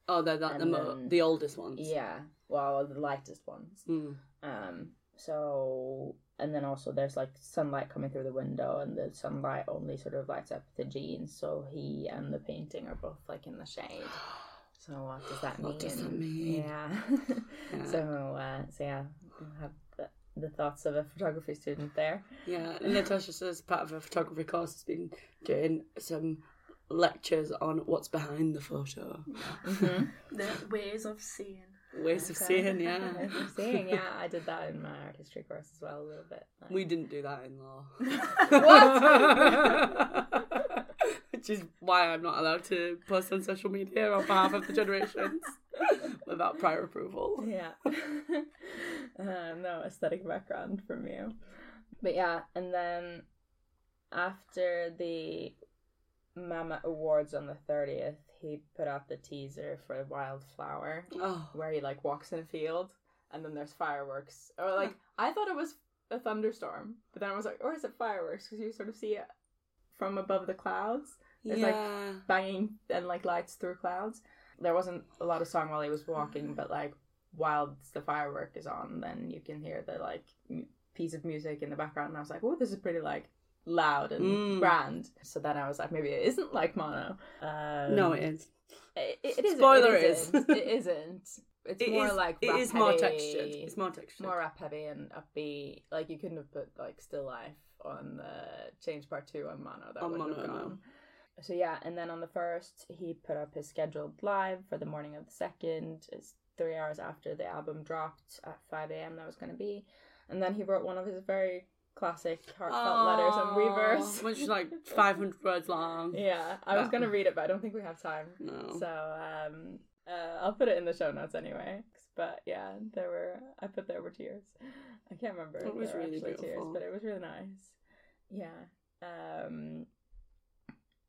Oh, they're that the mo- the oldest ones. Yeah, well, the lightest ones. Mm. Um, so and then also there's like sunlight coming through the window, and the sunlight only sort of lights up the jeans. So he and the painting are both like in the shade. So what does that mean? What does that mean? Yeah. Yeah. so uh, so yeah, we have the, the thoughts of a photography student there. Yeah, and Natasha says part of her photography course has been doing some lectures on what's behind the photo. Mm-hmm. The ways of seeing. Ways of seeing, yeah. Ways of seeing, yeah. I did that in my art history course as well a little bit. like- We didn't do that in law. What? Which is why I'm not allowed to post on social media on behalf of the generations without prior approval. Yeah. uh, no aesthetic background from you. But yeah, and then after the Mama Awards on the 30th, he put out the teaser for Wildflower, Oh, where he like walks in a field and then there's fireworks. Or like, I thought it was a thunderstorm, but then I was like, or is it fireworks? Because you sort of see it from above the clouds. There's, like, banging and like lights through clouds. There wasn't a lot of song while he was walking, but like while the firework is on, then you can hear the like m- piece of music in the background. And I was like, oh, this is pretty like loud and Mm. grand. So then I was like, maybe it isn't like mono. Um, no, it is. it, it is. Spoiler it is. isn't. it isn't. it's It more is- like it is more textured. It's more textured. more rap heavy and upbeat. Like you couldn't have put like Still Life on the Change Part Two on Mono. That On wouldn't have Mono, no. So yeah, and then on the first, he put up his scheduled live for the morning of the second. It's three hours after the album dropped at five a.m. That was going to be, and then he wrote one of his very classic heartfelt letters on Weverse. which is like 500 words long. yeah, I was going to read it, but I don't think we have time. No. So um, uh, I'll put it in the show notes anyway. But yeah, there were I put there were tears. I can't remember. It was really actually tears, beautiful. but it was really nice. Yeah. Um,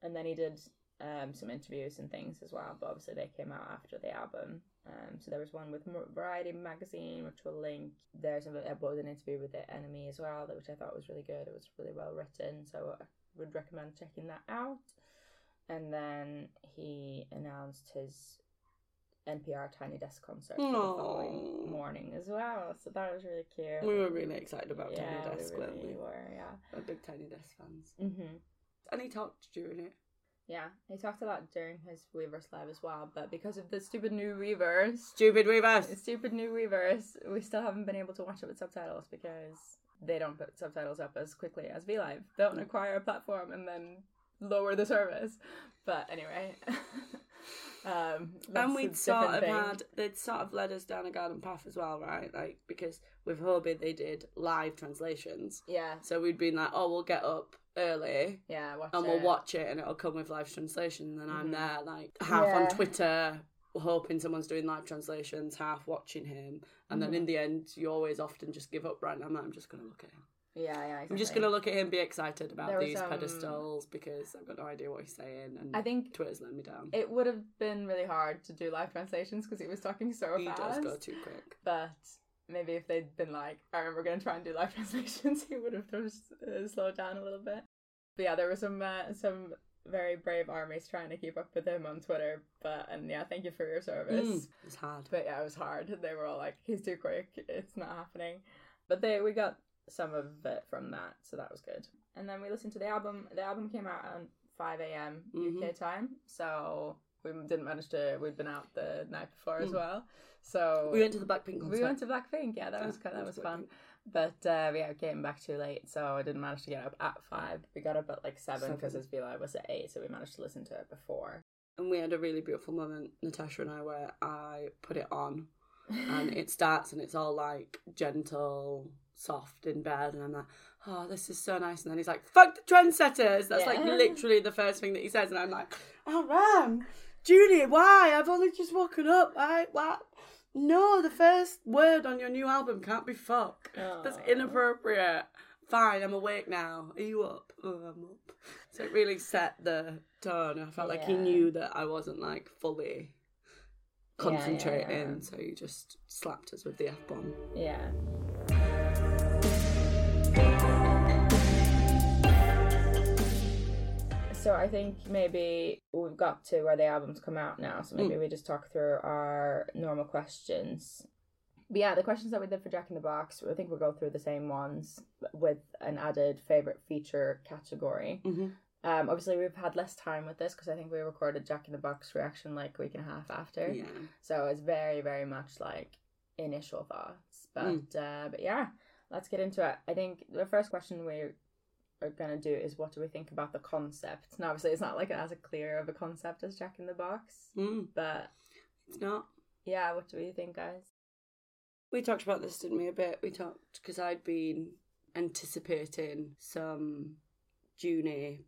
and then he did um some interviews and things as well. But obviously they came out after the album. Um, so there was one with Variety magazine, which we'll link. There's a, there was an interview with the NME as well, which I thought was really good. It was really well written, so I would recommend checking that out. And then he announced his NPR Tiny Desk concert the following morning as well. So that was really cute. We were really excited about yeah, Tiny Desk, we weren't really we? were, yeah. We're big Tiny Desk fans. hmm And he talked during it. Yeah, he talked a lot during his Weverse live as well, but because of the stupid new Weverse, Stupid Weverse! stupid new Weverse, we still haven't been able to watch it with subtitles because they don't put subtitles up as quickly as VLive. Don't acquire a platform and then lower the service. But anyway, um, And we'd sort of thing. had, they'd sort of led us down a garden path as well, right? Like, because with Hobi they did live translations. yeah, So we'd been like, oh, we'll get up early yeah, and it. we'll watch it and it'll come with live translation. And then I'm Mhm. there, like, half Yeah. on Twitter, hoping someone's doing live translations, half watching him. And then Mhm. in the end, you always often just give up, right? And I'm like, I'm just going to look at him. Yeah, yeah. Exactly. I'm just going to look at him, be excited about There was, these um, pedestals because I've got no idea what he's saying. And I think Twitter's letting me down. it would have been really hard to do live translations because he was talking so he fast. does go too quick. But maybe if they'd been like, "I remember going to try and do live translations," he would have just uh, slowed down a little bit. But yeah, there were some uh, some very brave armies trying to keep up with him on Twitter. But and yeah, thank you for your service. Mm, it's hard. But yeah, it was hard. They were all like, "He's too quick. It's not happening." But they we got some of it from that, so that was good. And then we listened to the album. The album came out on five a.m. UK time, so we didn't manage to. We'd been out the night before as Mm. well, so We went to the Blackpink concert. we went to Blackpink. Yeah, that Yeah, was that was fun. But uh, yeah, we came back too late, so I didn't manage to get up at five. We got up at like seven because his V Live was at eight, so we managed to listen to it before. And we had a really beautiful moment, Natasha and I, where I put it on and it starts and it's all like gentle, soft in bed. And I'm like, oh, this is so nice. And then he's like, fuck the trendsetters. That's like literally the first thing that he says. And I'm like, oh, Ram, Judy, why? I've only just woken up. I, What? No, the first word on your new album can't be fuck. That's oh. inappropriate. Fine, I'm awake now. Are you up? Oh, I'm up. So it really set the tone. I felt like he knew that I wasn't like fully Yeah, yeah, concentrating, yeah. so he just slapped us with the F bomb. Yeah. So I think maybe we've got to where the album's come out now, so maybe we just talk through our normal questions. But yeah, the questions that we did for Jack in the Box, I think we'll go through the same ones with an added favorite feature category. Mm-hmm. Um, obviously we've had less time with this because I think we recorded Jack in the Box reaction like a week and a half after. Yeah. So it's very, very much like initial thoughts. But Mm. uh, but yeah, let's get into it. I think the first question we are gonna do is what do we think about the concept? Now obviously it's not like as clear of a concept as Jack in the Box, Mm, but it's not. yeah, what do we think, guys? We talked about this, didn't we? A bit. We talked because I'd been anticipating some Jungian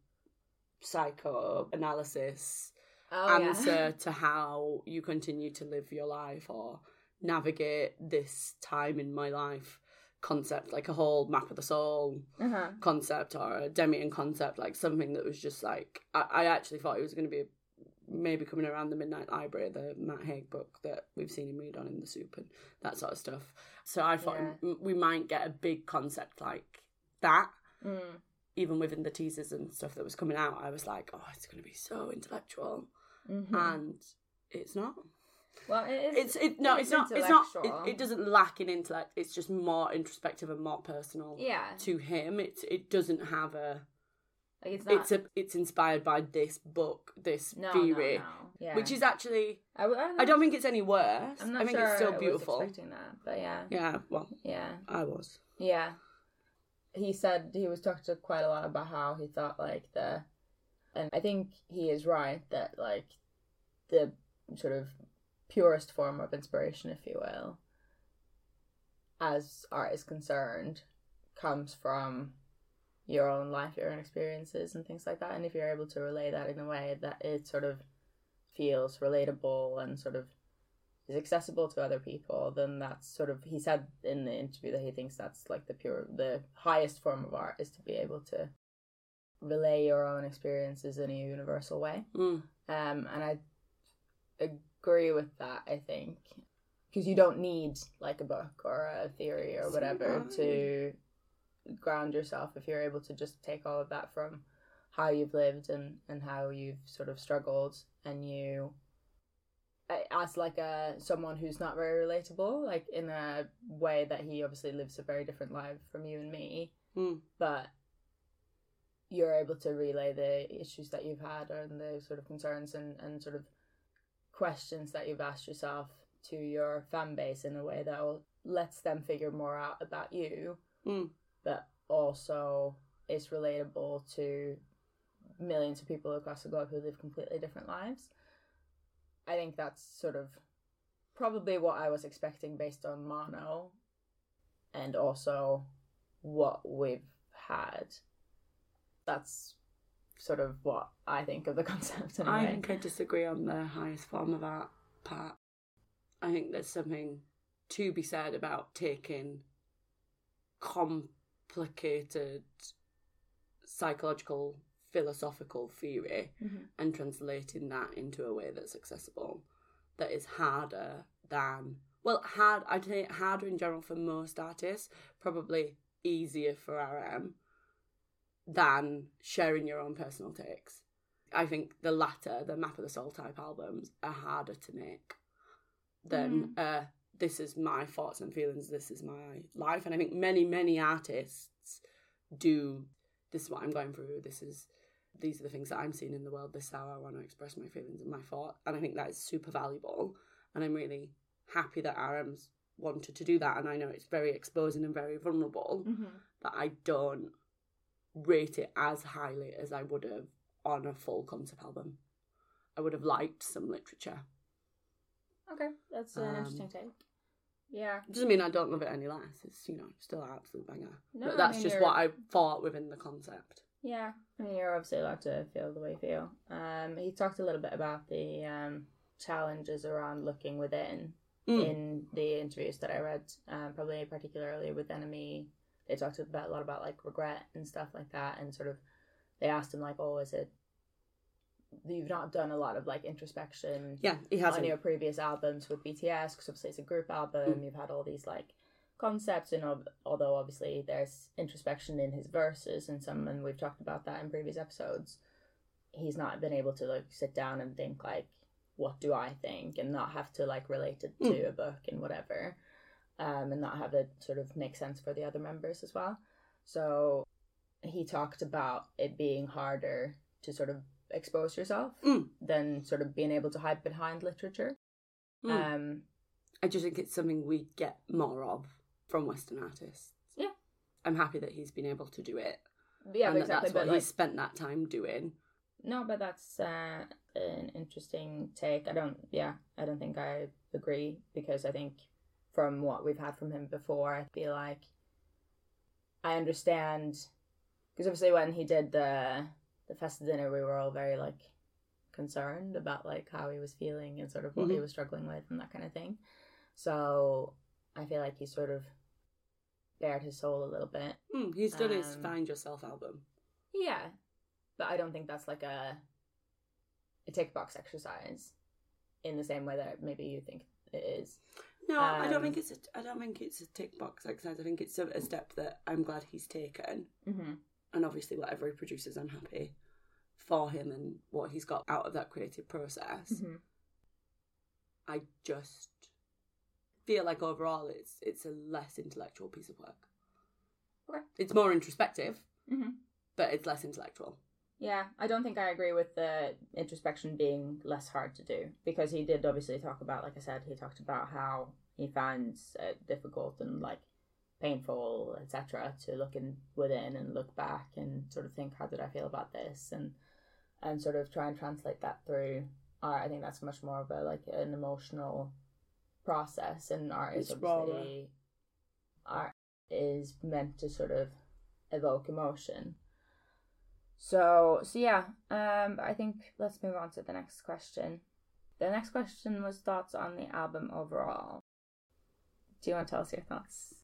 psychoanalysis Oh answer to how you continue to live your life or navigate this time in my life concept, like a whole map of the soul. Uh-huh. concept or a Demian concept, like something that was just like I, I actually thought it was going to be maybe coming around the Midnight Library, the Matt Haig book that we've seen him read on in the SOOP and that sort of stuff. So I thought Yeah. we might get a big concept like that. Mm. Even within the teasers and stuff that was coming out, I was like, oh, it's going to be so intellectual, Mhm. and it's not. Well, it is. It's it no, it it's not. It's not. It, it doesn't lack in intellect. It's just more introspective and more personal yeah, to him. It it doesn't have a Like it's not. it's a it's inspired by this book, this no, theory, no, no. Yeah. which is actually I, I don't think it's any worse. I'm not I think sure it's still I was beautiful. expecting that, but yeah, Yeah, well, yeah, I was. yeah. He said he was talked to quite a lot about how he thought like the, and I think he is right that like the sort of purest form of inspiration, if you will, as art is concerned, comes from your own life, your own experiences, and things like that. And if you're able to relay that in a way that it sort of feels relatable and sort of is accessible to other people, then that's sort of he said in the interview that he thinks that's like the pure the highest form of art is to be able to relay your own experiences in a universal way. Mm. Um, and I agree with that. I think because you don't need like a book or a theory or whatever I- to ground yourself if you're able to just take all of that from how you've lived and and how you've sort of struggled and you as like a someone who's not very relatable like in a way that he obviously lives a very different life from you and me Mm. but you're able to relay the issues that you've had and the sort of concerns and, and sort of questions that you've asked yourself to your fan base in a way that will lets them figure more out about you Mm. but also is relatable to millions of people across the globe who live completely different lives i think that's sort of probably what i was expecting based on mono and also what we've had that's sort of what I think of the concept anyway. I think I disagree on the highest form of art part. I think there's something to be said about taking complicated psychological philosophical theory Mhm. and translating that into a way that's accessible that is harder than well hard i'd say harder in general for most artists probably easier for rm than sharing your own personal takes. I think the latter the map of the soul type albums are harder to make than uh this is my thoughts and feelings this is my life. And i think many many artists do. This is what i'm going through. This is these are the things that i'm seeing in the world. This is how i want to express my feelings and my thought. And i think that is super valuable. And i'm really happy that rm's wanted to do that. And i know it's very exposing and very vulnerable Mhm. but i don't rate it as highly as i would have on a full concept album i would have liked some literature Okay, that's an Um, interesting take. Yeah, doesn't mean I don't love it any less. It's you know still an absolute banger. No, but I that's mean, just you're- what I thought within the concept. yeah. I mean, you're obviously allowed to feel the way you feel. Um, he talked a little bit about the um challenges around looking within Mm. in the interviews that I read, um, probably particularly with NME. They talked about a lot about like regret and stuff like that, and sort of they asked him like, "Oh, is it you've not done a lot of like introspection Yeah, he hasn't. your previous albums with BTS because obviously it's a group album. Mm. You've had all these like concepts, and ob- although obviously there's introspection in his verses and some, and we've talked about that in previous episodes, he's not been able to like sit down and think like, what do I think, and not have to like relate it to Mm. a book and whatever, um, and not have it sort of make sense for the other members as well. So he talked about it being harder to sort of expose yourself Mm. than sort of being able to hide behind literature. Mm. Um, I just think it's something we get more of from Western artists. Yeah. I'm happy that he's been able to do it. yeah, and that exactly. that's what like, he's spent that time doing. no, but that's uh, an interesting take. I don't. Yeah, I don't think I agree because I think from what we've had from him before, I feel like I understand because obviously when he did the the festa dinner, we were all very like concerned about like how he was feeling and sort of what he Mhm. was struggling with and that kind of thing. So I feel like he sort of bared his soul a little bit. Mm, he's done his Um, Find Yourself album. Yeah, but I don't think that's like a a tick box exercise in the same way that maybe you think it is. No, I don't um, think it's a. I don't think it's a tick box exercise. I think it's a, a step that I'm glad he's taken. Mm-hmm. and obviously whatever he produces i'm happy for him and what he's got out of that creative process Mm-hmm. i just feel like overall it's it's a less intellectual piece of work Okay. it's more introspective Mm-hmm. but it's less intellectual Yeah, I don't think I agree with the introspection being less hard to do because he did obviously talk about, like I said, he talked about how he finds it difficult and like painful, etc., to look in within and look back and sort of think, how did I feel about this, and and sort of try and translate that through art. I think that's much more of a like an emotional process, and art is It's rawer. obviously art is meant to sort of evoke emotion. So so yeah, um I think let's move on to the next question. The next question was thoughts on the album overall. Do you want to tell us your thoughts?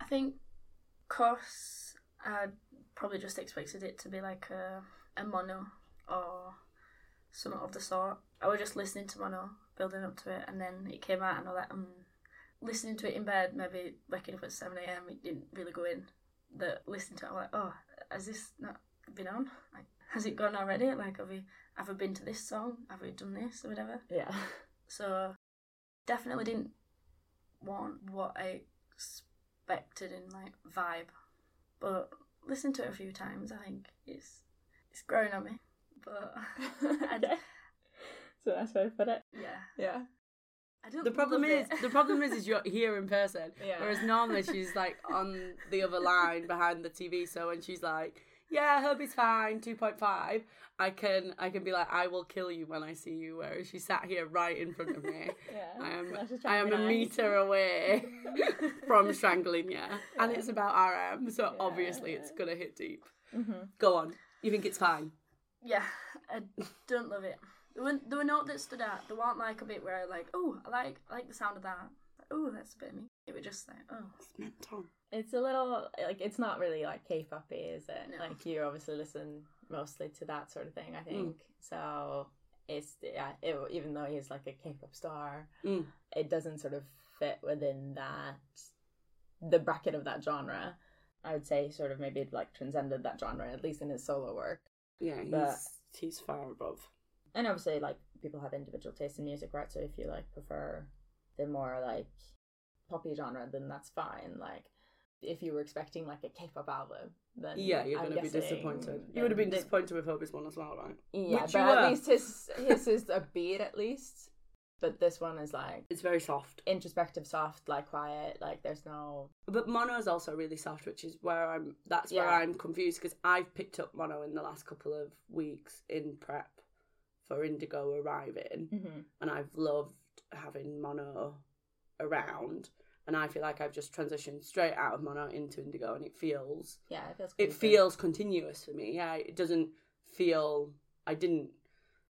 I think, course, I probably just expected it to be like a, a mono or something of the sort. I was just listening to mono, building up to it, and then it came out and all that. Listening to it in bed, maybe waking up at 7 a.m., it didn't really go in. The listening to it, I'm like, oh, has this not been on? Like, has it gone already? Like, have we, have we been to this song? Have we done this or whatever? Yeah. So definitely didn't want what I expected in like vibe. But listened to it a few times, I think it's it's growing on me. But okay. So that's how I put it. yeah, Yeah. I don't. The problem is, the problem is, is you're here in person, Yeah. whereas normally she's like on the other line behind the TV. So when she's like, "Yeah, Herbie's fine, two point five, I can, I can be like, "I will kill you when I see you." Whereas she sat here right in front of me. Yeah. I am, I am a nice. meter away from strangling you, and it's about RM, so Yeah. obviously it's gonna hit deep. Mm-hmm. Go on, you think it's fine? yeah, I don't love it. There were, there were notes that stood out. There weren't like a bit where I like, oh, I like I like the sound of that. Oh, that's a bit of me. It was just like, oh, It's mental. It's a little like it's not really like K-poppy, is it? No. Like you obviously listen mostly to that sort of thing. I think so. It's yeah. It, even though he's like a K-pop star, Mm. it doesn't sort of fit within that the bracket of that genre. I would say sort of maybe like transcended that genre at least in his solo work. Yeah, he's But- he's far above. And obviously, like people have individual taste in music, right? So if you like prefer the more like poppy genre, then that's fine. Like if you were expecting like a K-pop album, then Yeah, you're going to be disappointed. You would have been disappointed with Hobi's one as well, right? Yeah, Which but at least his his is a beat at least. But this one is like It's very soft. introspective, soft, like quiet. Like there's no But mono is also really soft, which is where I'm. That's where Yeah. I'm confused because I've picked up mono in the last couple of weeks in prep for Indigo arriving, Mhm. and I've loved having mono around. And I feel like I've just transitioned straight out of mono into Indigo, and it feels yeah. It feels it feels continuous for me. Yeah, it doesn't feel. I didn't.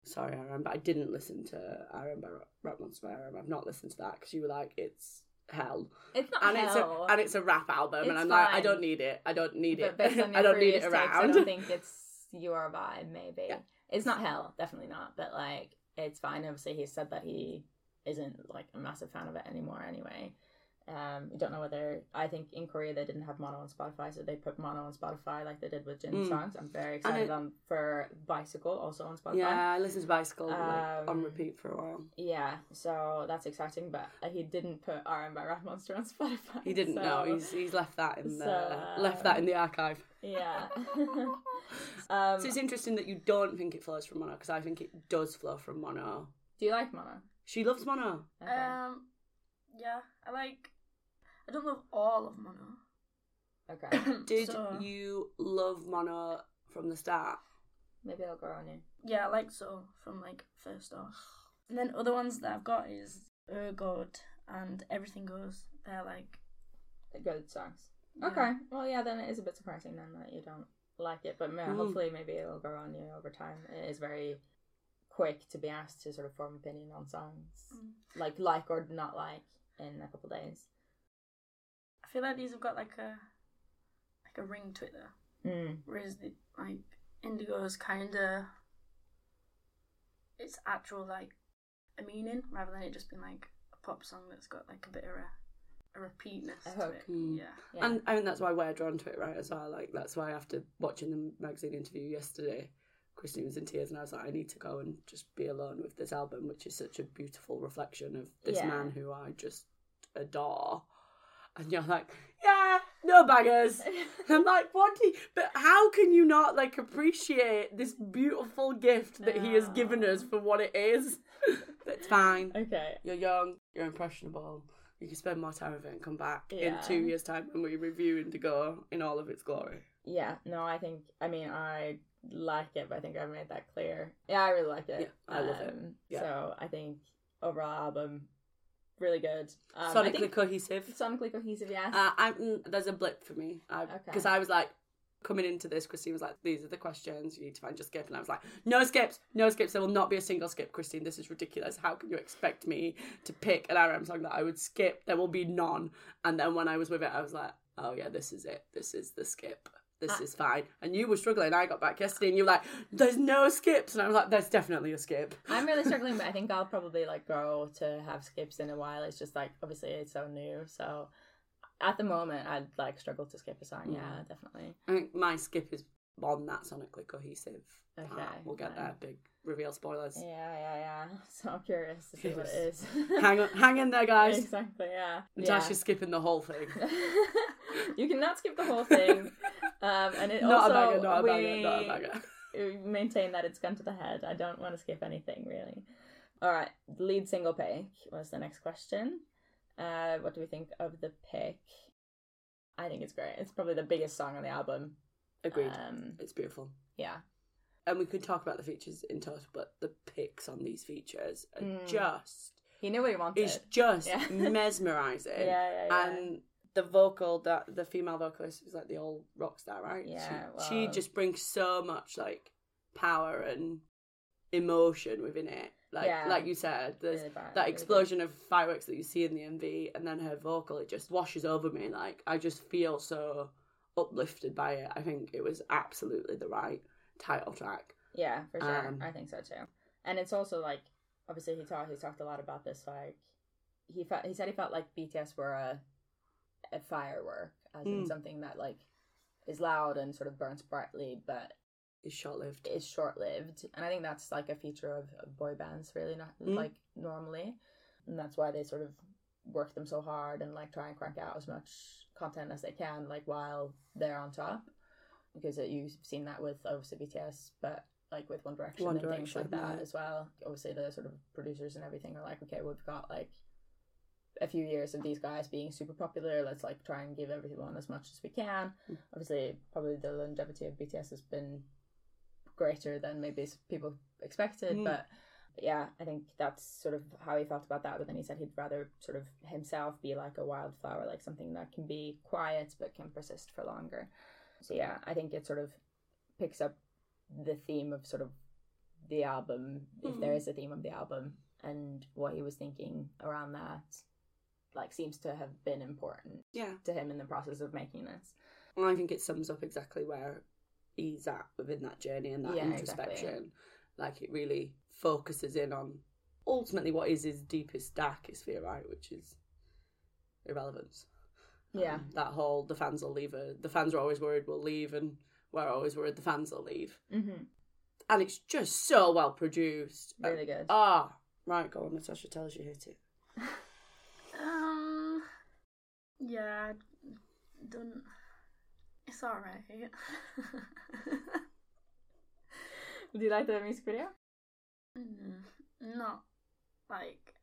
Sorry, RM, but I didn't listen to RM by Rap- Monster by. I've not listened to that because you were like, it's hell, It's not and it's a hell. and it's a rap album, and I'm like, I don't need it. I don't need but it. I don't need it takes, I don't think it's your vibe. Maybe Yeah. it's not hell, definitely not. But like, it's fine. Obviously, he said that he isn't like a massive fan of it anymore. Anyway, um, we don't know whether I think in Korea they didn't have mono on Spotify, so they put mono on Spotify like they did with Jin Mm. songs. I'm very excited it- on for Bicycle also on Spotify. yeah, I listened to Bicycle like, on Um, repeat for a while. Yeah, so that's exciting, but uh, he didn't put RM by Rap Monster on Spotify. He didn't so, know. He's he's left that in the so, left that in the archive. yeah. um, So it's interesting that you don't think it flows from mono because I think it does flow from mono. do you like mono? She loves mono. Okay. um, yeah, I like. I don't love all of mono. okay. Did So- you love mono from the start? Maybe I'll grow on you. Yeah, I like so from like first off. And then other ones that I've got is uhgood and Everything Goes. They're like Good songs. yeah. Okay. Well, yeah, then it is a bit surprising then that you don't like it, but ma- Mm. hopefully maybe it'll grow on you over time. It is very quick to be asked to sort of form opinion on songs, Mm. like like or not like, in a couple days. I feel like these have got like a like a ring to it though. Mm. Whereas the like Indigo's kinda it's actual like a meaning rather than it just being like a pop song that's got like a bit of a, a repeatness A to it. Mm. Yeah. Yeah. And I think that's why we're drawn to it, right? As well. Like that's why after watching the magazine interview yesterday, Christine was in tears, and I was like, I need to go and just be alone with this album, which is such a beautiful reflection of this Yeah. man who I just adore. And you're like, yeah, no baggers. I'm like, what? Do you, but how can you not like appreciate this beautiful gift that he has given us for what it is? It's fine. okay. You're young. You're impressionable. You can spend more time with it and come back Yeah. in two years' time when we review Indigo in all of its glory. Yeah, no, I think I mean I like it, but I think I've made that clear. Yeah, I really like it. Yeah, I love it. Um, Yeah. So I think overall album really good. Um, I Sonically cohesive. sonically cohesive. Yes. Uh, I, mm, there's a blip for me because Okay. I was like coming into this. Christine was like, "These are the questions you need to find your skip," and I was like, "No skips, no skips. There will not be a single skip, Christine. This is ridiculous. How can you expect me to pick an RM song that I would skip? There will be none." And then when I was with it, I was like, "Oh yeah, this is it. This is the skip." This I- is fine. And you were struggling. I got back yesterday and you were like, there's no skips. And I was like, there's definitely a skip. I'm really struggling, but I think I'll probably like grow to have skips in a while. It's just like obviously it's so new, so at the moment I'd like struggle to skip a song. Mm. Yeah, definitely. I think my skip is on that sonically cohesive. part. Okay, we'll get fine. there. Big reveal spoilers. Yeah, yeah, yeah. So I'm curious to see what it is. hang on, hang in there, guys. exactly. Yeah. Natasha's skipping the whole thing. you cannot skip the whole thing. Um, and it not also a bagger, not a we bagger, not a bagger. maintain that it's gone to the head. I don't want to skip anything really. All right, lead single pick was the next question. Uh, what do we think of the pick? I think it's great. It's probably the biggest song on the album. Agreed. Um, it's beautiful. yeah, And we could talk about the features in total, but the picks on these features are Mm. just he knew what he wanted. it's just Yeah. mesmerizing. yeah, yeah, yeah. And the vocal that the female vocalist is like the old rock star, right? Yeah, She, she just brings so much like power and emotion within it. Like Yeah. like you said, there's Really that really explosion of fireworks that you see in the MV and then her vocal it just washes over me like I just feel so uplifted by it. I think it was absolutely the right title track. Yeah, for sure. Um, I think so too. And it's also like obviously he talked he talked a lot about this like he felt he said he felt like BTS were a a firework as in Mm. something that like is loud and sort of burns brightly but is short lived. is short lived. And I think that's like a feature of, of boy bands really not Mm. like normally. And that's why they sort of work them so hard and like try and crank out as much content as they can like while they're on top. Because you've seen that with obviously BTS, but like with One Direction One and things like that yeah. as well. Obviously the sort of producers and everything are like, okay, we've got like a few years of these guys being super popular. Let's like try and give everyone as much as we can. Mm. Obviously, probably the longevity of BTS has been greater than maybe people expected, Mm. but yeah, I think that's sort of how he felt about that. But then he said he'd rather sort of himself be like a wildflower, like something that can be quiet but can persist for longer. So yeah, I think it sort of picks up the theme of sort of the album, if there Mhm. is a theme of the album, and what he was thinking around that, like seems to have been important Yeah. to him in the process of making this. And I think it sums up exactly where he's at within that journey and that Yeah, introspection. Like it really focuses in on ultimately what is his deepest, darkest fear, right? Which is irrelevance. Yeah. Um, that whole the fans will leave. uh, The fans are always worried we'll leave, and we're always worried the fans will leave. Mm-hmm. And it's just so well produced. Really good. Ah, right. Go on, Natasha. Tell us you hate it. Um, yeah, don't. It's alright. Do you like the music video? mm, not like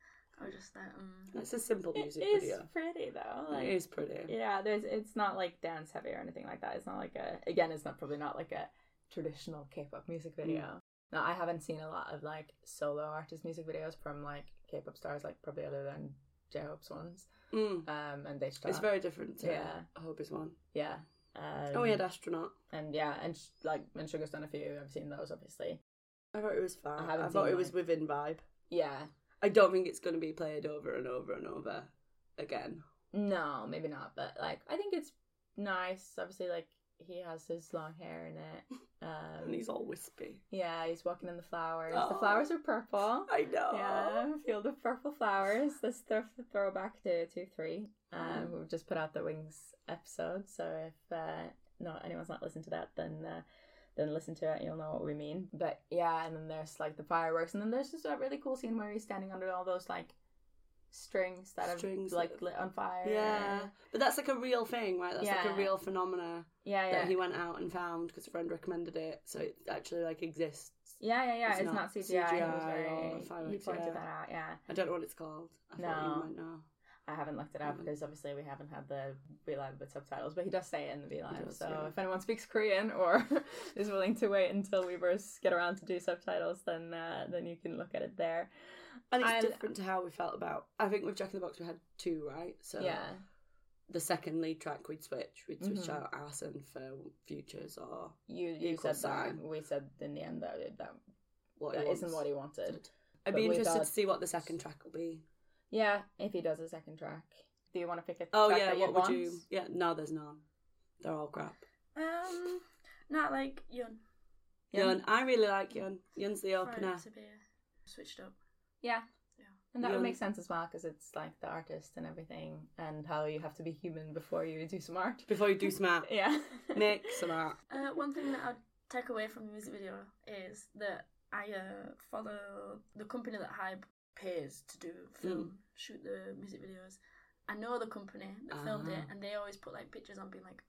I was just like, um, It's a simple music it is video. It's pretty though. It Like, is pretty. yeah, there's. It's not like dance heavy or anything like that. It's not like a. Again, it's not probably not like a traditional K-pop music video. Now I haven't seen a lot of like solo artist music videos from like K-pop stars, like probably other than J-Hope's ones. Mm. Um, and they It's very different. To Yeah. I hope it's one. yeah. Um, oh, we had astronaut. and yeah, and sh- like and Suga's done a few. I've seen those, obviously. I thought it was fun. I I, thought seen it was within vibe. Yeah, I don't think it's going to be played over and over and over again. No, maybe not. But like, I think it's nice. Obviously, like he has his long hair in it. Um, And he's all wispy. yeah, he's walking in the flowers. The flowers are purple. I know. Yeah, field of purple flowers. This th- throwback to two three. Um, we've just put out the Wings episode, so if uh, no anyone's not listened to that, then uh, then listen to it. You'll know what we mean. But yeah, and then there's like the fireworks, and then there's just a really cool scene where he's standing under all those like strings that Strings have like that- lit on fire. Yeah, but that's like a real thing, right? That's like a real phenomena yeah, yeah. that he went out and found because a friend recommended it, so it actually like exists. yeah, yeah, yeah. It's It's, not not, CGI. he, was CGI very, or he pointed yeah. that out. Yeah, I don't know what it's called. I thought No. you might know. I haven't looked it up Haven't. because obviously we haven't had the V Live with subtitles, but he does say it in the V Live. So yeah. if anyone speaks Korean or is willing to wait until we first get around to do subtitles, then uh, then you can look at it there. And it's I- different to how we felt about. I think with Jack in the Box we had two, right? So yeah, the second lead track we'd switch. We'd switch Mhm. out Arson for Futures or you you said that. We said in the end that that, what that isn't what he wanted. I'd but be interested to see what the second track will be. Yeah, if he does a second track, do you want to pick a Oh track yeah, that what you'd would want? you? Yeah, no, there's none. They're all crap. Um, not like Yun. Yeah. Yun, I really like Yun. Yun's the opener. to be switched up. Yeah. Yeah. And that Yeah. would make sense as well because it's like the artist and everything, and how you have to be human before you do some art. Before you do smart, Yeah. make some art. Uh, one thing that I'd take away from the music video is that I uh, follow the company that HYBE pays to do film, shoot the music videos. I know the company that filmed it, Ah. and they always put like pictures on being like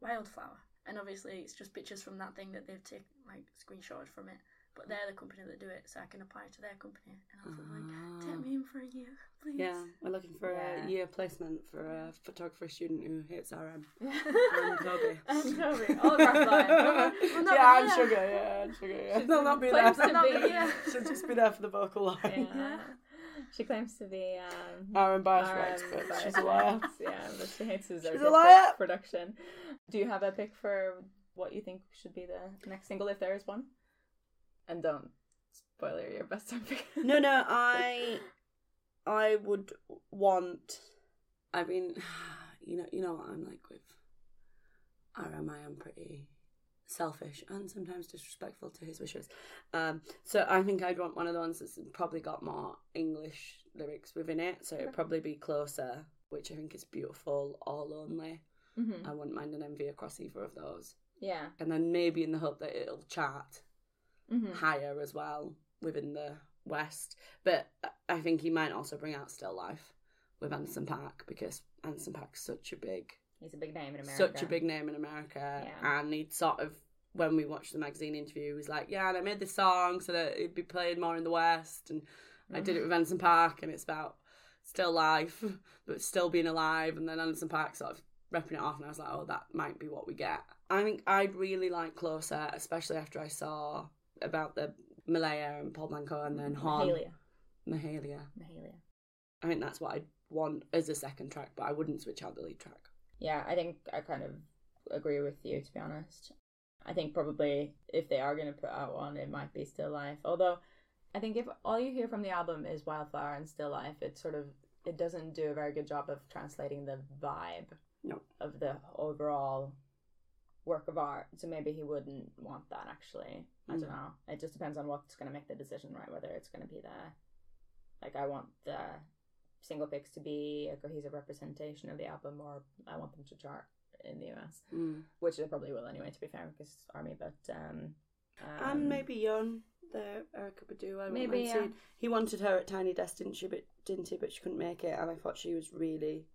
wildflower, and obviously it's just pictures from that thing that they've taken like screenshotted from it. But they're the company that do it, so I can apply to their company. And I was like, take me in for a year, please. Ah. Yeah, we're looking for Yeah. a year placement for a photography student who hates RM. And Toby. And Toby. All of our flying. Well, not yeah, and Suga, yeah, and Suga, yeah. She's They'll not be there. to Not be. yeah. She'll just be there for the vocal line. Yeah. She claims to be um, RM bias but she's a liar. Yeah, but she hates his She's a liar. production. Do you have a pick for what you think should be the next single if there is one? And don't spoiler your best time pick. No, no, I, I would want. I mean, you know, you know what I'm like with RM. I am pretty selfish and sometimes disrespectful to his wishes. Um, so I think I'd want one of the ones that's probably got more English lyrics within it. So it'd probably be closer, which I think is beautiful or lonely. hmm I wouldn't mind an MV across either of those. Yeah. And then maybe in the hope that it'll chart hmm higher as well within the West. But I think he might also bring out Still Life with Anderson .Paak because Anderson .Paak's such a big, He's a big name in America. such a big name in America. Yeah. And he'd sort of, when we watched the magazine interview, he was like, Yeah, and I made this song so that it'd be played more in the West. And I did it with Anderson .Paak, and it's about still life, but still being alive. And then Anderson .Paak sort of repping it off, and I was like, Oh, that might be what we get. I think I'd really like Closer, especially after I saw about the Mahalia and Paul Blanco and then mm, Horn. Mahalia. Mahalia. Mahalia. I think that's what I'd want as a second track, but I wouldn't switch out the lead track. Yeah, I think I kind of agree with you to be honest. I think probably if they are going to put out one, it might be Still Life. Although I think if all you hear from the album is Wildflower and Still Life, it sort of it doesn't do a very good job of translating the vibe No. of the overall work of art. So maybe he wouldn't want that actually. I don't know. It just depends on what's going to make the decision, right? Whether it's going to be the like I want the single picks to be a cohesive representation of the album, or I want them to chart in the US, Mm. which they probably will anyway. To be fair, because it's Army, but um, um and maybe Yun, the Erykah Badu. I Maybe, maybe yeah. He wanted her at Tiny Desk, didn't she? But didn't he? But she couldn't make it, and I thought she was really.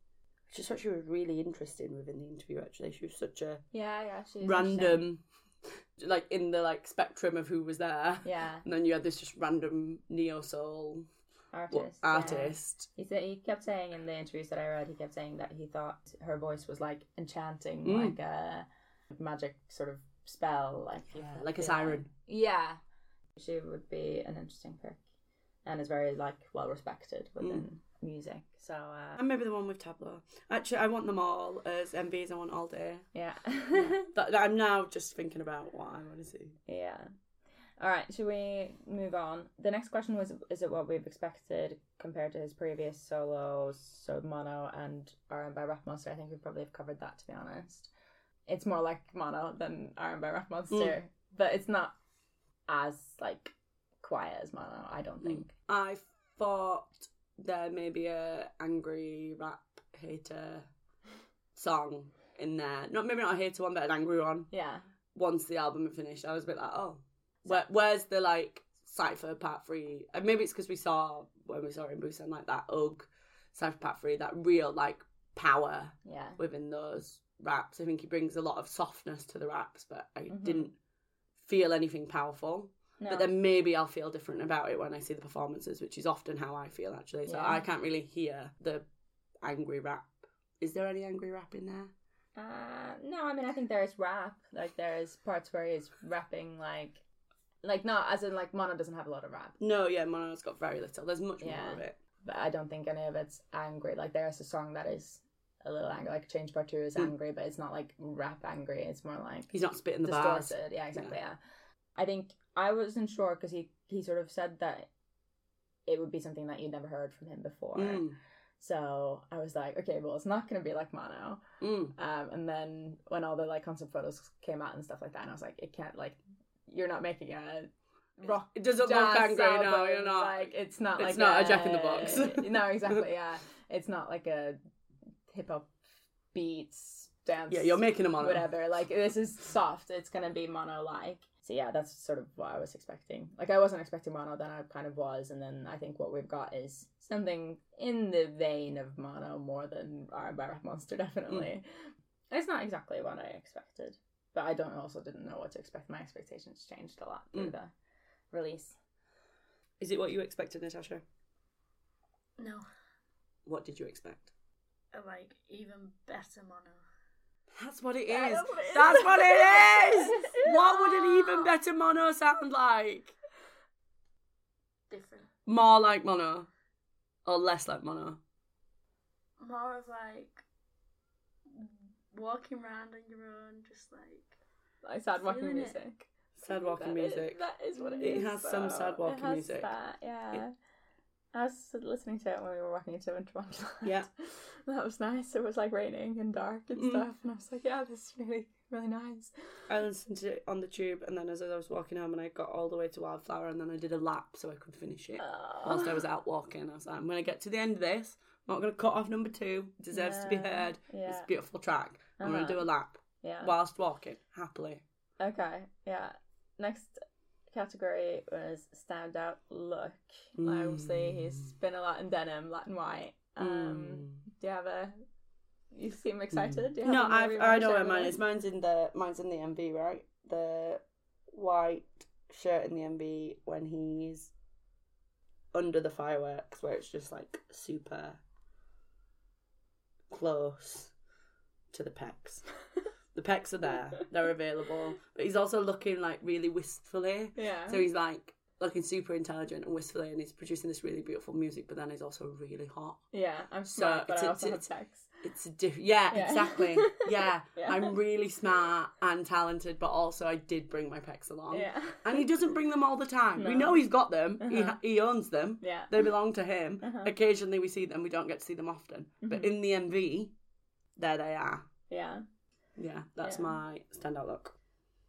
I just thought she was really interesting within the interview. Actually, she was such a yeah, yeah, she's random, like in the like spectrum of who was there. yeah And then you had this just random neo soul artist. yeah. artist. He said he kept saying in the interviews that I read, he kept saying that he thought her voice was like enchanting, Mm. like a magic sort of spell, like Yeah, like a yeah. siren. Yeah, she would be an interesting pick, and is very like well respected within music. So uh, And maybe the one with Tablo. Actually, I want them all as MVs. I want all day. yeah, That, that I'm now just thinking about what I want to see. yeah. All right, should we move on? The next question was: Is it what we've expected compared to his previous solos, so Mono and RM by Rap Monster? I think we probably have covered that. To be honest, it's more like Mono than RM by Rap Monster, but it's not as like quiet as Mono. I don't think. I thought there may be a angry rap hater song in there. Not maybe not a hater one, but an angry one. Yeah, Once the album had finished, I was a bit like, oh, where, where's the like cipher part three? And maybe it's because we saw when we saw it in Busan like that ugh cipher part three, that real like power Yeah. within those raps. I think he brings a lot of softness to the raps, but I Mhm. didn't feel anything powerful. No. But then maybe I'll feel different about it when I see the performances, which is often how I feel actually. So Yeah. I can't really hear the angry rap. Is there any angry rap in there? Uh, no, I mean I think there is rap. Like there's parts where he's rapping like, like not as in like Mono doesn't have a lot of rap, No, yeah, Mono's got very little. There's much Yeah. more of it. but I don't think any of it's angry. Like there's a song that is a little angry. Like Change Part Two is Mm. angry, but it's not like rap angry. It's more like He's not spitting the bars. distorted. Yeah, exactly. Yeah. I think I wasn't sure because he he sort of said that it would be something that you'd never heard from him before. Mm, So I was like, okay, well, it's not going to be like Mono. mm. Um, and then when all the like concept photos came out and stuff like that, and I was like, it can't like you're not making a rock. It doesn't look angry. No, album, you're not. Like it's not It's like not a Jack in the Box. no, exactly. Yeah, it's not like a hip hop beats dance. yeah, you're making a mono. whatever. Like this is soft. It's gonna be mono like. So yeah, that's sort of what I was expecting. Like I wasn't expecting mono, then I kind of was, and then I think what we've got is something in the vein of mono more than our Rap Monster, definitely. It's not exactly what I expected, but I don't also didn't know what to expect. My expectations changed a lot through Mm. the release. Is it what you expected, Natasha? No, What did you expect? a like even better mono. That's what it is. That's what it is. That's what it is. what would an even better mono sound like? Different. More like mono, or less like mono? More of like walking around on your own, just like I sad walking Feeling it. music. Sad walking That is- music. that is what it It is. has some though. sad walking it has music. That, yeah. I was listening to it when we were walking into Winter Wonderland. Yeah. that was nice. It was like raining and dark and Mm. stuff, and I was like, yeah, this is really, really nice. I listened to it on the tube, and then as I was walking home, and I got all the way to Wildflower, and then I did a lap so I could finish it. Whilst I was out walking, I was like, I'm going to get to the end of this. I'm not going to cut off number two. It deserves to be Yeah, heard. It's a beautiful track. I'm going to Uh-huh. do a lap yeah. whilst walking, happily. Okay. Yeah. Next category was standout look. Obviously, he's been a lot in denim, black and white. Um, Mm. Do you have a? You seem excited. Do you have No, I've, I know share where mine is. Mine's in the mine's in the MV, right? The white shirt in the MV when he's under the fireworks, where it's just like super close to the pecs. the pecs are there; they're available, but he's also looking like really wistfully. Yeah. So he's like looking super intelligent and wistfully, and he's producing this really beautiful music. But then he's also really hot. Yeah, I'm So smart, but it's- I also it's- have sex. It's a diff- yeah, Yeah. exactly. Yeah. Yeah. I'm really smart and talented, but also I did bring my pecs along. Yeah. And he doesn't bring them all the time. We know he's got them. He, Uh-huh. he owns them. Yeah. They belong to him. Uh-huh. Occasionally we see them. We don't get to see them often. But Mhm. in the MV, there they are. Yeah. Yeah, that's Yeah. my standout look.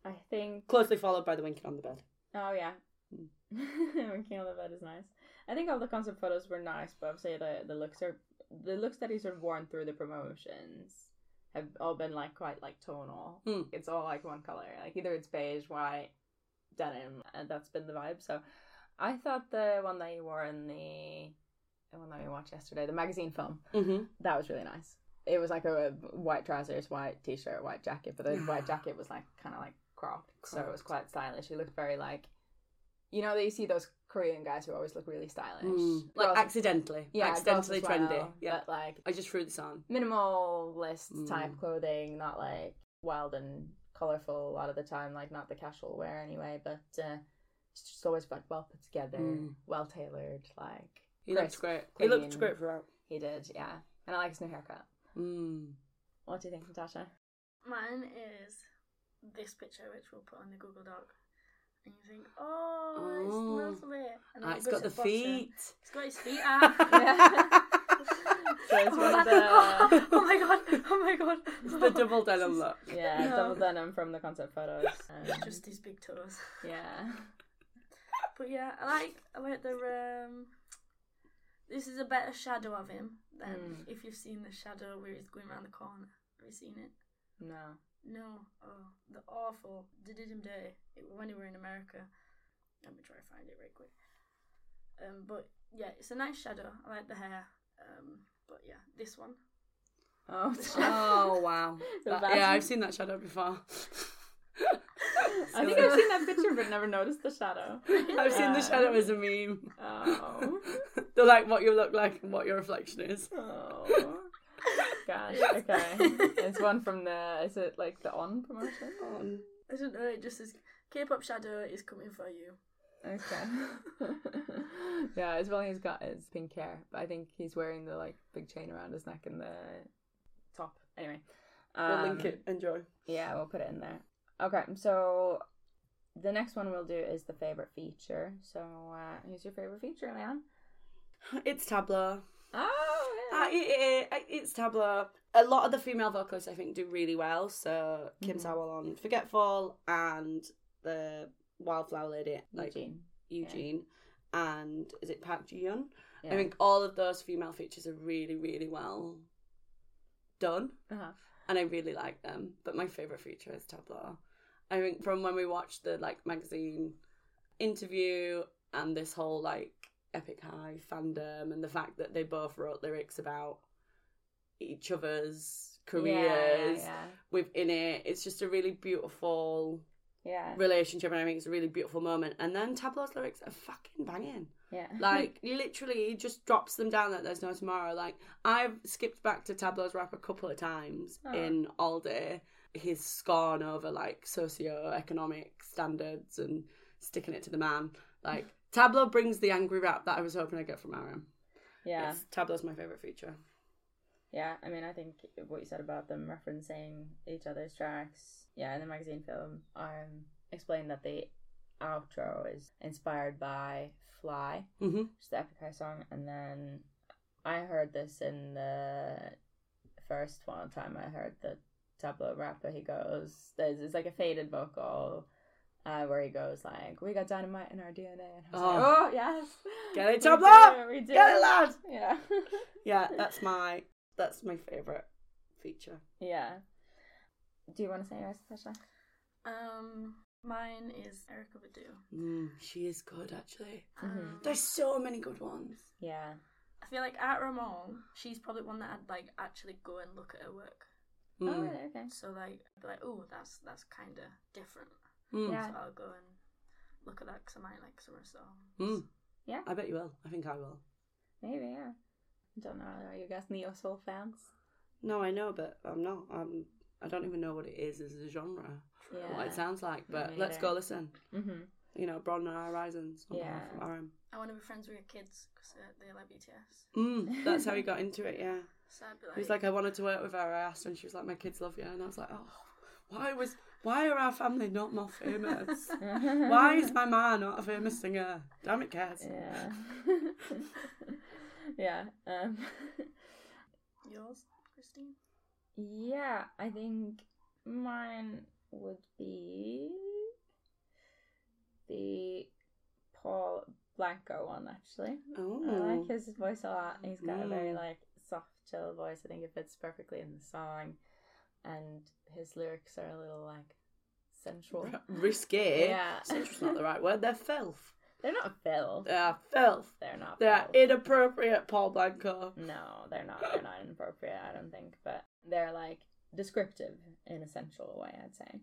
I think. Closely followed by the winking on the bed. Oh yeah. Mm. Winking on the bed is nice. I think all the concept photos were nice, but obviously the the looks are the looks that he's sort of worn through the promotions have all been like quite like tonal. Mm. It's all like one color. Like either it's beige, white, denim, and that's been the vibe. So I thought the one that you wore in the the one that we watched yesterday, the magazine film, Mm-hmm. that was really nice. It was like a white trousers, white t-shirt, white jacket, but the white jacket was like kind of like cropped, so it was quite stylish. He looked very like, you know, that you see those Korean guys who always look really stylish, Like Girls- accidentally. yeah, accidentally girls as trendy. well, Yeah. but like I just threw this on. minimalist type Mm. clothing, not like wild and colorful a lot of the time, like not the casual wear anyway, but uh, it's just always like well put together, Mm. well tailored. Like He Crisp, looked great. He looked clean. great throughout. he did, yeah. And I like his new haircut. Mm. What do you think, Natasha? Mine is this picture, which we'll put on the Google Doc. And you think, oh, it's Oh. lovely. And Ah, it's got the bottom. feet. It's got his feet out. So it's oh, one the- oh my god! Oh my god! It's the double denim look. Yeah, No. double denim from the concept photos. Um, Just his big toes. yeah. But yeah, I like I like the um. This is a better shadow of him than Mm. if you've seen the shadow where he's going around the corner. Have you seen it? No. No. Oh, the awful. Did him dirty it- when we were in America. Let me try to find it right quick. Um, but yeah, it's a nice shadow. I like the hair. Um, But yeah, this one. Oh, Oh wow! That- yeah, I've seen that shadow before. I think I've seen that picture, but never noticed the shadow. I've seen the shadow as a meme. Oh. They're like what you look like and what your reflection is. Oh. Gosh. Okay. It's one from the. Is it like the On promotion? Um, I don't know. It just says K-pop shadow is coming for you. Okay. yeah, it's well he's got his pink hair, but I think he's wearing the like big chain around his neck and the top. Anyway. we'll link um, it. Enjoy. Yeah, we'll put it in there. Okay, so the next one we'll do is the favorite feature. So, uh, who's your favorite feature, Leanne? It's Tablo. Oh, Uh, it, it, it's Tablo. A lot of the female vocalists, I think, do really well. So Kim Mhm. Sawol on "Forgetful" and the Wildflower Lady, like Youjeen. Youjeen, and is it Park Ji? Yeah. I think all of those female features are really, really well done, Uh-huh. And I really like them. But my favorite feature is Tablo. I think from when we watched the like magazine interview and this whole like Epic High fandom and the fact that they both wrote lyrics about each other's careers Yeah, within it. It's just a really beautiful yeah, relationship, and I think it's a really beautiful moment. And then Tablo's lyrics are fucking banging. Yeah. Like literally, he just drops them down that there's no tomorrow. Like I've skipped back to Tablo's rap a couple of times Oh. in all day. His scorn over like socio-economic standards and sticking it to the man. Like Tablo brings the angry rap that I was hoping I'd get from RM. yeah, Yes, Tablo's my favorite feature. yeah. I mean, I think what you said about them referencing each other's tracks. Yeah, in the magazine film, um, explained that the outro is inspired by "Fly," hmm which is the Epic High song, and then I heard this in the first one time I heard the Tablo rapper. He goes, "There's it's like a faded vocal." Uh, where he goes like, "We got dynamite in our DNA," and I was like, Oh. "Oh yes, Get it, We Tablo! do, We do. Get it, lad! Yeah, Yeah, that's my that's my favorite feature. yeah. Do you want to say yours, Sasha? Um, mine is Erykah Badu. Mm, she is good actually. Um, There's so many good ones. Yeah, I feel like at Ramon, she's probably one that I'd like actually go and look at her work. Oh, Mm. really? Okay. So like, I'd be like, oh, that's that's kind of different. Mm. Yeah. So I'll go and look at that because I might like some of her songs. Mm. Yeah. I bet you will. I think I will. Maybe, yeah. I don't know. Are you guys neo soul fans? No, I know, but I'm not. I'm. I don't even know what it is as a genre. Yeah. What it sounds like. But let's go listen. Mm-hmm. You know, broaden our horizons. Yeah. behalf of RM. I want to be friends with your kids because uh, they like BTS. Mm, that's how he got into it. Yeah. So like, He was like, I wanted to work with her. I asked her, and she was like, my kids love you. And I was like, oh, why was why are our family not more famous? why is my ma not a famous singer? Damn it, Kaz. Yeah. yeah. Um, yours, Christine. yeah, I think mine would be the Paul Blanco one, actually. Oh, I like his voice a lot. He's got a very Mm. like soft, chill voice. I think it fits perfectly in the song, and his lyrics are a little like sensual. Risque. Yeah. Sensual's not the right word. They're filth. They're not filth. They are filth. They're not. They're filth. inappropriate, Paul Blanco. No, they're not. They're not inappropriate. I don't think, but they're like descriptive in a sensual way. I'd say.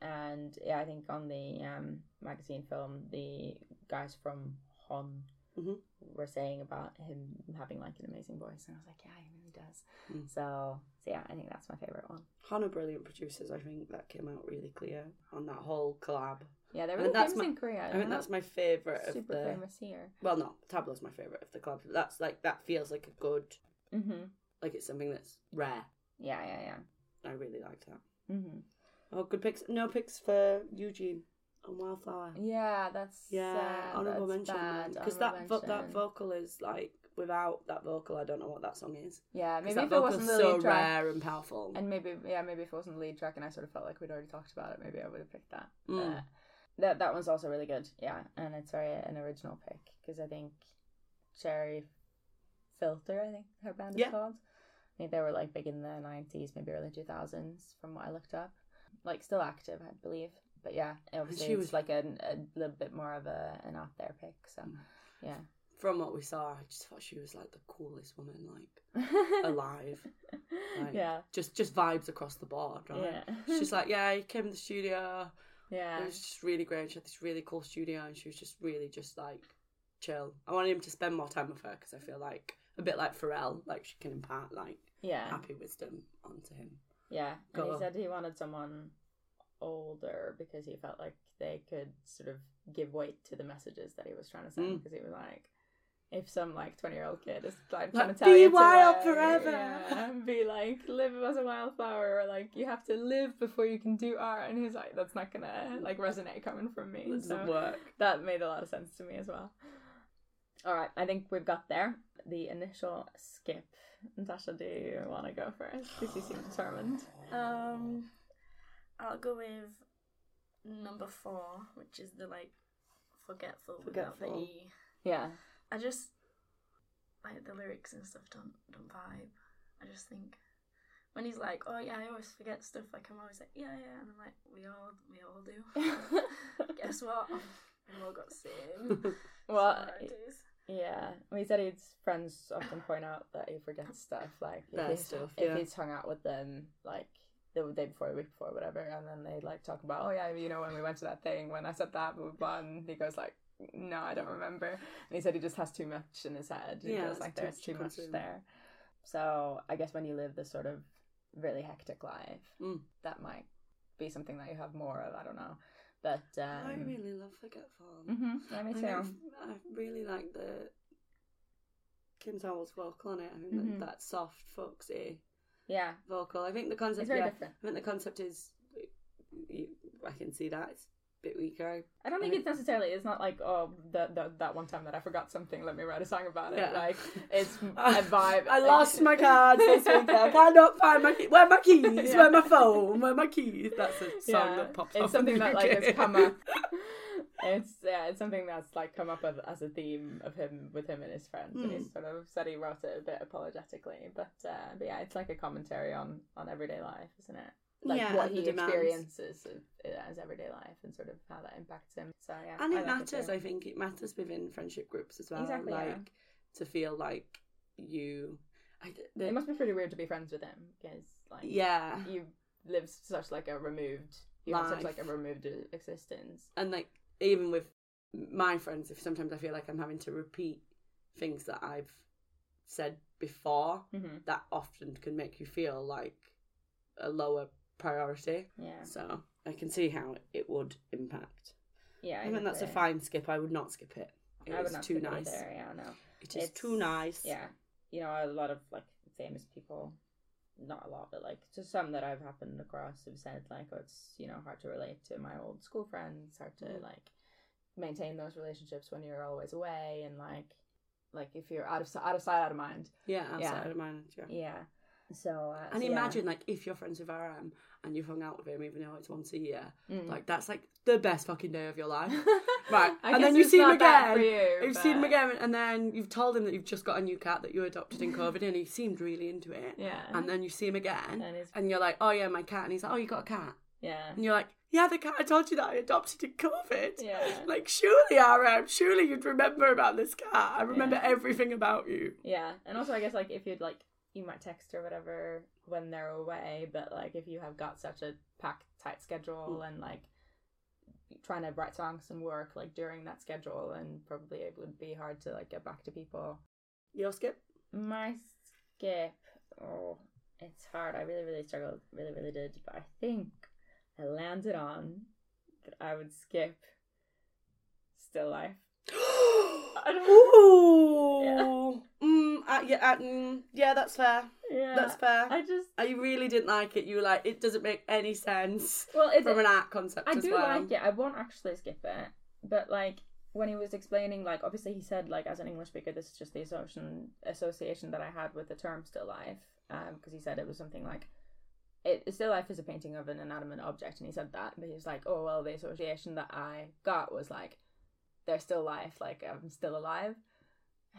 And yeah, I think on the um, magazine film, the guys from HONNE Mhm. were saying about him having like an amazing voice, and I was like, yeah, he really does. Mm. So, so yeah, I think that's my favorite one. HONNE are brilliant producers. I think that came out really clear on that whole collab. Yeah, they're really famous my- in Korea. I mean, that's my favorite of super the. famous here. Well, no, Tablo's my favorite of the collab. That's like that feels like a good, Mhm. like it's something that's rare. Yeah, yeah, yeah. I really liked that. Mhm. Oh, good picks. No picks for Youjeen on Wildflower. Yeah, that's Yeah, uh, honorable that's mention because that vo- that vocal is like without that vocal, I don't know what that song is. Yeah, maybe that if it wasn't the so track, rare and powerful. and maybe yeah, maybe if it wasn't the lead track, and I sort of felt like we'd already talked about it, maybe I would have picked that. Mm. That that one's also really good. Yeah, and it's very an original pick because I think Cherry Filter, I think her band is Yeah. called. I think they were like big in the nineties, maybe early two thousands, from what I looked up. Like still active, I believe. But yeah, obviously she was- like a, a little bit more of a an out there pick. So Mm. yeah, from what we saw, I just thought she was like the coolest woman like alive. Like, yeah, Just just vibes across the board, right? yeah, She's like, yeah, he came to the studio. yeah, It was just really great. She had this really cool studio, and she was just really just like chill. I wanted him to spend more time with her because I feel like a bit like Pharrell, like she can impart like yeah, happy wisdom onto him. yeah. And he said he wanted someone older because he felt like they could sort of give weight to the messages that he was trying to send. Mm. Because he was like. If some like twenty year old kid is like Like, trying to tell be you to, wild like, forever. yeah, and be like live as a wildflower, or like you have to live before you can do art, and he's like, that's not gonna like resonate coming from me. It So- work. that made a lot of sense to me as well. All right, I think we've got there. The initial skip. Natasha, do you want to go first? Because you seem determined. Um, I'll go with number four, which is the like forgetful, without the Forgetful. e. Yeah, I just like the lyrics and stuff don't don't vibe. I just think when he's like, "Oh yeah, I always forget stuff," like I'm always like, "Yeah, yeah," and I'm like, "We all we all do." Guess what? We've all got the same well, similarities. Yeah. He said his friends often point out that he forgets stuff. Like if, he's, stuff, if yeah. he's hung out with them, like the day before, the week before, whatever, and then they like talk about, oh yeah, you know, when we went to that thing, when I said that, blah, blah, blah, and he goes like, no, I don't remember. And he said he just has too much in his head. He Yeah, feels like there's too much consume. there. So I guess when you live this sort of really hectic life, Mm. that might be something that you have more of. I don't know, but um, I really love Forgetful. hmm yeah, me I, too. think I really like the Kim Sawol's vocal on it. I think Mhm. that, that soft, folksy Yeah, vocal. I think the concept. it's very yeah, different. I think the concept is. you- I can see that it's bit weaker. I don't think it's necessarily. It's not like oh, that that that one time that I forgot something. Let me write a song about it. Yeah. Like it's a vibe. I lost my cards this week. I cannot find my key. Where are my keys? Yeah. Where my phone? Where are my keys? That's a song Yeah, that pops it's up. something in the that like has come up. It's yeah, it's something that's like come up as, as a theme of him with him and his friends, and Hmm. he's sort of said he wrote it a bit apologetically, but uh, but yeah, it's like a commentary on on everyday life, isn't it? Like Yeah, what he demands. experiences of, as everyday life and sort of how that impacts him. So yeah, and I it like matters. too. I think it matters within friendship groups as well. Exactly, like yeah. to feel like you. I, the, It must be pretty weird to be friends with him because like yeah, you live such like a removed you have such Life. like a removed existence. and like even with my friends, if sometimes I feel like I'm having to repeat things that I've said before, Mm-hmm. that often can make you feel like a lower priority. Yeah, So I can see how it would impact. yeah. I think that's a fine skip. I would not skip it. It I would not too nice. either, Yeah, no. It is It's- too nice. Yeah, you know, a lot of like famous people, not a lot, but like just some that I've happened across have said like, oh, it's you know hard to relate to my old school friends, hard to Mm. like maintain those relationships when you're always away, and like like if you're out of out of sight, out of mind. Yeah, outside Yeah. of mind. Yeah. Yeah. So uh, And so, yeah. imagine like if you're friends with RM and you've hung out with him even though it's once a year, Mm. like that's like the best fucking day of your life. Right, and then you see him again. you, You've seen him again, and then you've told him that you've just got a new cat that you adopted in COVID, and he seemed really into it. Yeah. And then you see him again, And and you're like, "Oh yeah, my cat," and he's like, "Oh, you got a cat," yeah. and you're like, "Yeah, the cat I told you that I adopted in COVID." Yeah. Like, surely, RM, surely you'd remember about this cat. I remember Yeah. everything about you. Yeah, and also I guess like if you'd like you might text or whatever when they're away, but like if you have got such a packed tight schedule and like trying to write songs and work like during that schedule and probably it would be hard to like get back to people. Your skip. My skip oh it's hard. I really, really struggled, really, really did, but I think I landed on that I would skip still life. Ooh. Mm, uh, yeah, mm, yeah, that's fair. Yeah. That's fair. I just I really didn't like it. You were like, it doesn't make any sense well from an art concept I as do well. like it. I won't actually skip it, but like when he was explaining, like obviously he said, like as an English speaker, this is just the association association that I had with the term still life, because he said it was something like. It, still life is a painting of an inanimate object, and he said that, but he was like, "Oh well, the association that I got was like, they're still life, like I'm still alive,"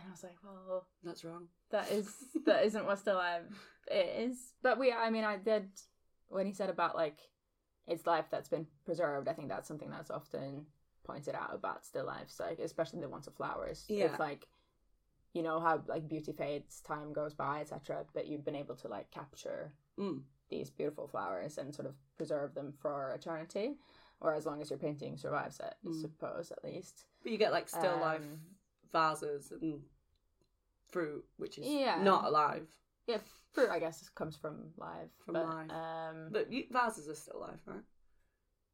and I was like, "Well, That's wrong. that is that isn't what still life is. But we, I mean, I did when he said about like it's life that's been preserved. I think that's something that's often pointed out about still lives, like especially the ones of flowers. Yeah. It's like you know how like beauty fades, time goes by, etc. But you've been able to like capture Mm. these beautiful flowers and sort of preserve them for eternity, or as long as your painting survives it, I Mm. suppose at least. But you get like still life Um, vases and fruit, which is Yeah. not alive. Yeah, fruit I guess comes from live. From but, live. Um, But you, vases are still alive, right?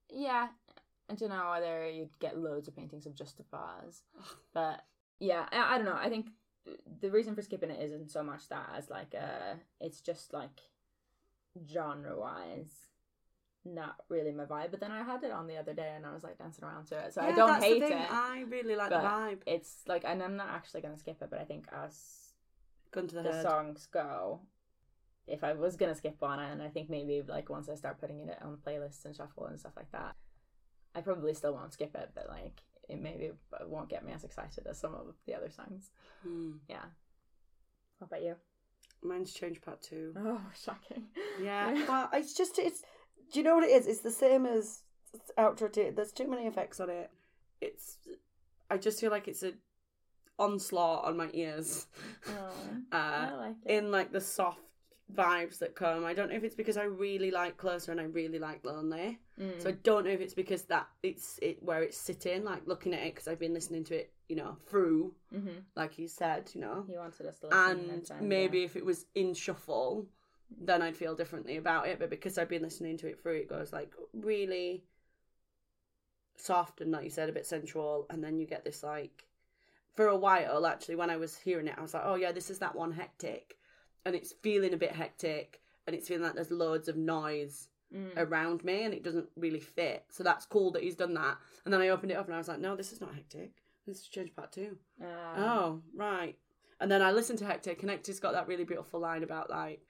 yeah, I don't know whether you'd get loads of paintings of just a vase, but yeah, I, I don't know. I think the reason for skipping it isn't so much that as like uh it's just like genre wise not really my vibe. But then I had it on the other day and I was like dancing around to it, so I don't hate it. I really like the vibe. It's like, and I'm not actually gonna skip it, but I think as Gun to the, the head. songs go, if I was gonna skip one, and I think maybe like once I start putting it on playlists and shuffle and stuff like that, I probably still won't skip it, but like it maybe won't get me as excited as some of the other songs. Hmm. Yeah. What about you? Mine's change part two. Oh, shocking. Yeah, well, it's just it's. Do you know what it is? It's the same as outro. T- There's too many effects on it. It's. I just feel like it's a onslaught on my ears. Oh, Uh, I like it. in like the soft vibes that come. I don't know if it's because I really like Closer and I really like Lonely. Mm. So I don't know if it's because that it's it where it's sitting, like looking at it because I've been listening to it, you know, through, mm-hmm. like you said, you know. He wanted us to listen And time, maybe yeah. if it was in shuffle, then I'd feel differently about it. But because I've been listening to it through, it goes like really soft and, like you said, a bit sensual. And then you get this like, for a while, actually, when I was hearing it, I was like, oh yeah, this is that one hectic. And it's feeling a bit hectic. And it's feeling like there's loads of noise Mm. around me and it doesn't really fit. So that's cool that he's done that. And then I opened it up and I was like, no, this is not hectic. This is change part two. Uh, Oh, right. And then I listened to Hectic, and Hectic's got that really beautiful line about like,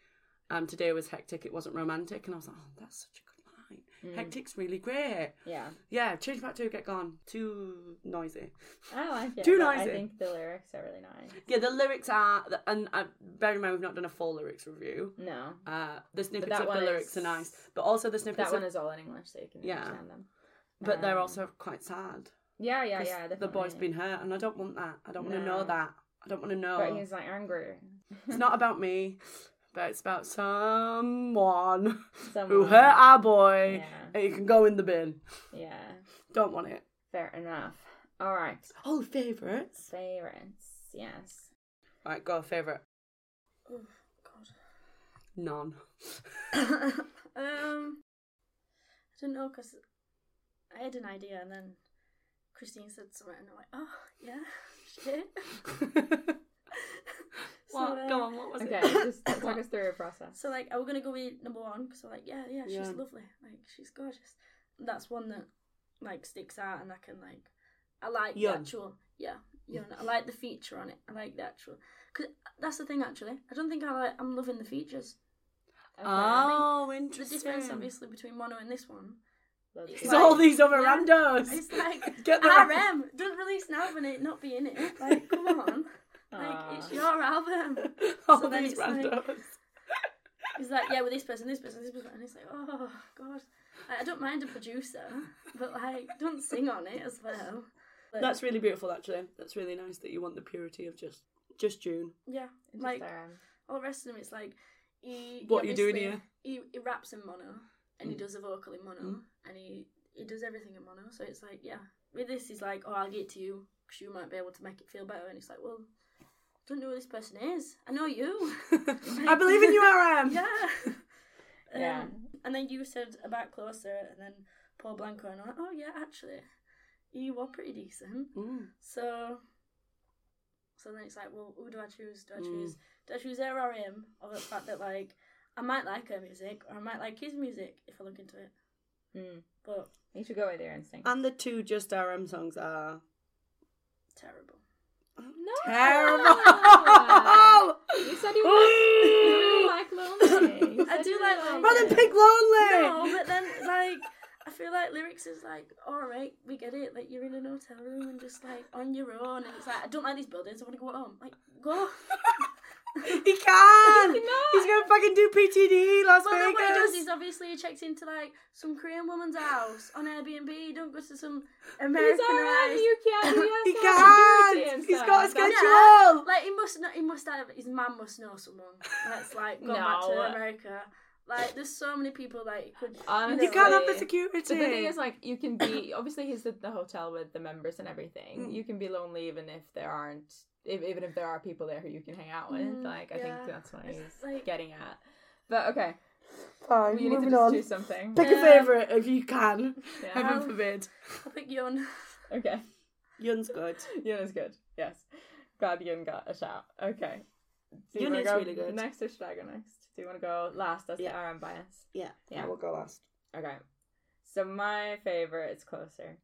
um, today was hectic, it wasn't romantic, and I was like, oh, that's such a good line. Mm. Hectic's really great. Yeah, Yeah, change part to get gone. Too noisy. I like it. Too but I think the lyrics are really nice. Yeah, the lyrics are, and uh, bear in mind we've not done a full lyrics review. No, Uh, the snippets of the lyrics is- are nice, but also the snippets, that one of, is all in English, so you can Yeah. understand them. but they're um, also quite sad. Yeah, yeah, yeah. The boy's been hurt, and I don't want that. I don't want to No. know that. I don't want to know. But he's like angry. It's not about me, but it's about someone who hurt our boy. Yeah, And you can go in the bin. yeah. Don't want it. Fair enough. All right. Oh, favourites. Favorites. Yes. Right, go favourite. Oh God. None. um, I don't know because I had an idea and then Christine said something and I'm like, oh yeah, shit. So, Go on, what was Okay. it? just talk us through your process. So like, are we gonna go with number one? Because I'm like, yeah, yeah, she's Yeah. lovely. Like, she's gorgeous. That's one that like sticks out, and I can like, I like Yun. the actual, yeah, Yun. I like the feature on it. I like the actual. Cause that's the thing actually. I don't think I like. I'm loving the features. Okay. oh, interesting. The difference, obviously, between mono and this one. It's It's like- all these other yeah, randos. It's like Get the RM. Don't release an album and it not be in it. Like, come on. Like, it's your album. all So then these it's like- randos. It's like, yeah, with this person, this person, this person, and it's like, oh god. Like, I don't mind a producer, but like, don't sing on it as well. Like, That's really beautiful, actually. That's really nice that you want the purity of just just Joon. yeah, Just, like um, all the rest of them. It's like he. What he you doing here? He, he raps in mono, and he Mm. does a vocal in mono, Mm. and he he does everything in mono. So it's like, yeah, with this, he's like, oh, I'll get it to you because you might be able to make it feel better. And it's like, well, I don't know who this person is. I know you. I believe in you, RM. yeah. Yeah. Um, and then you said about closer, and then Paul Blanco, and I'm like, oh yeah, actually, you were pretty decent. Mm. So, so then it's like, well, who do I choose? Do I Mm. choose? Do I choose her or him? Or the fact that like I might like her music, or I might like his music if I look into it. mm. But You should go with your instinct. And the two Just RM songs are terrible. No. terrible. You said you, like, you really like Lonely. You I do like really Lonely. Well, then pick Lonely. No, but then like I feel like lyrics is like, all right, we get it. Like you're in an hotel room and just like on your own, and it's like I don't like these buildings. I want to go home. Like go. He can. He cannot. He's going to fucking do PTD Las Well, then what he does is obviously he checks into like some Korean woman's house on Airbnb. He don't go to some American He's alright. You can't. He, has He to can't. He's got a schedule. Like he must know. He must have. His mum must know someone that's like gone back to America. Like there's so many people that he could. Honestly, You can't have the But security. the thing is, like, you can be obviously he's at the hotel with the members and everything. Mm. You can be lonely even if there aren't, if, even if there are people there who you can hang out with. Mm, like, I yeah. think that's what It's he's like- getting at. But okay, Fine, you need to just on. do something. Pick Um, a favourite if you can. Yeah. Heaven forbid. I think Yun. Okay, Yun's good. Yun is good. Yes, glad Yun got a shout. Okay, do you Yun is go really good. Next or should I go next? Do you want to go last as Yeah. the RM bias? Yeah, Yeah. I will go last. Okay, so my favorite is closer.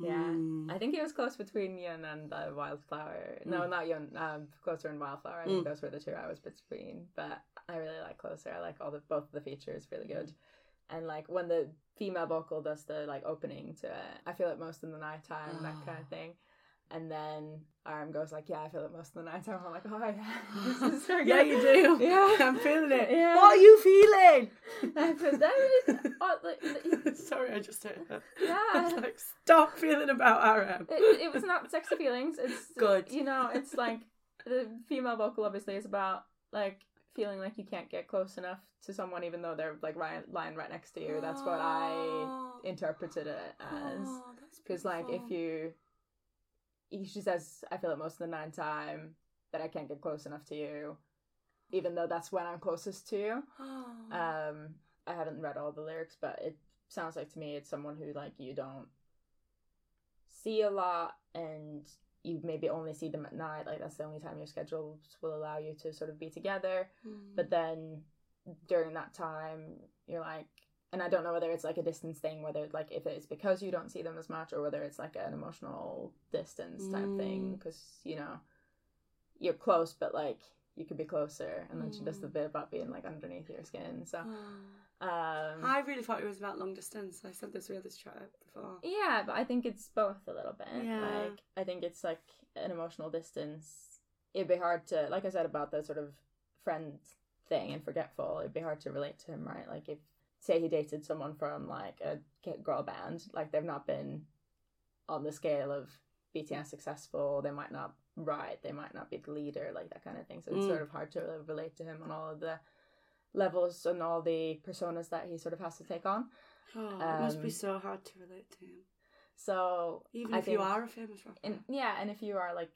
Yeah, Hmm. I think it was close between Yun and uh, Wildflower. No, Mm. not Yun. Um, Closer and Wildflower. I think Mm. those were the two I was between. But I really like Closer. I like all the both of the features. Really good. And like when the female vocal does the like opening to it, I feel it most in the nighttime, that kind Oh. of thing. And then RM goes like, "Yeah, I feel it most in the nighttime." I'm like, "Oh yeah, so good." yeah, you do. Yeah. I'm feeling it. Yeah. What are you feeling? I feel that is, oh, Sorry, I just her. I yeah. was like, stop feeling about RM. it, it was not sexy feelings. It's Good. You know, it's like the female vocal obviously is about like feeling like you can't get close enough to someone even though they're like right, lying right next to you. That's what I Oh. interpreted it as. Oh, Because like if you, she says, I feel it most of the nine time that I can't get close enough to you, even though that's when I'm closest to you. Um, I haven't read all the lyrics, but it sounds like to me it's someone who like you don't see a lot, and you maybe only see them at night. Like that's the only time your schedules will allow you to sort of be together. Mm. But then during that time, you're like, and I don't know whether it's like a distance thing, whether like if it's because you don't see them as much, or whether it's like an emotional distance type thing, Mm. because you know you're close, but like you could be closer. And then she does the Mm. bit about being like underneath your skin. So, Oh. um, I really thought it was about long distance. I said this with this chat before. yeah, but I think it's both a little bit. Yeah. Like I think it's like an emotional distance. It'd be hard to, like I said about the sort of friend thing and forgetful. It'd be hard to relate to him, right? Like if say he dated someone from like a girl band, like they've not been on the scale of BTS successful. They might not write. They might not be the leader, like that kind of thing. So it's Mm. sort of hard to relate to him on all of the levels and all the personas that he sort of has to take on. Oh, it must be Um, so hard to relate to him. So Even I if you are a famous rapper. and yeah, and if you are like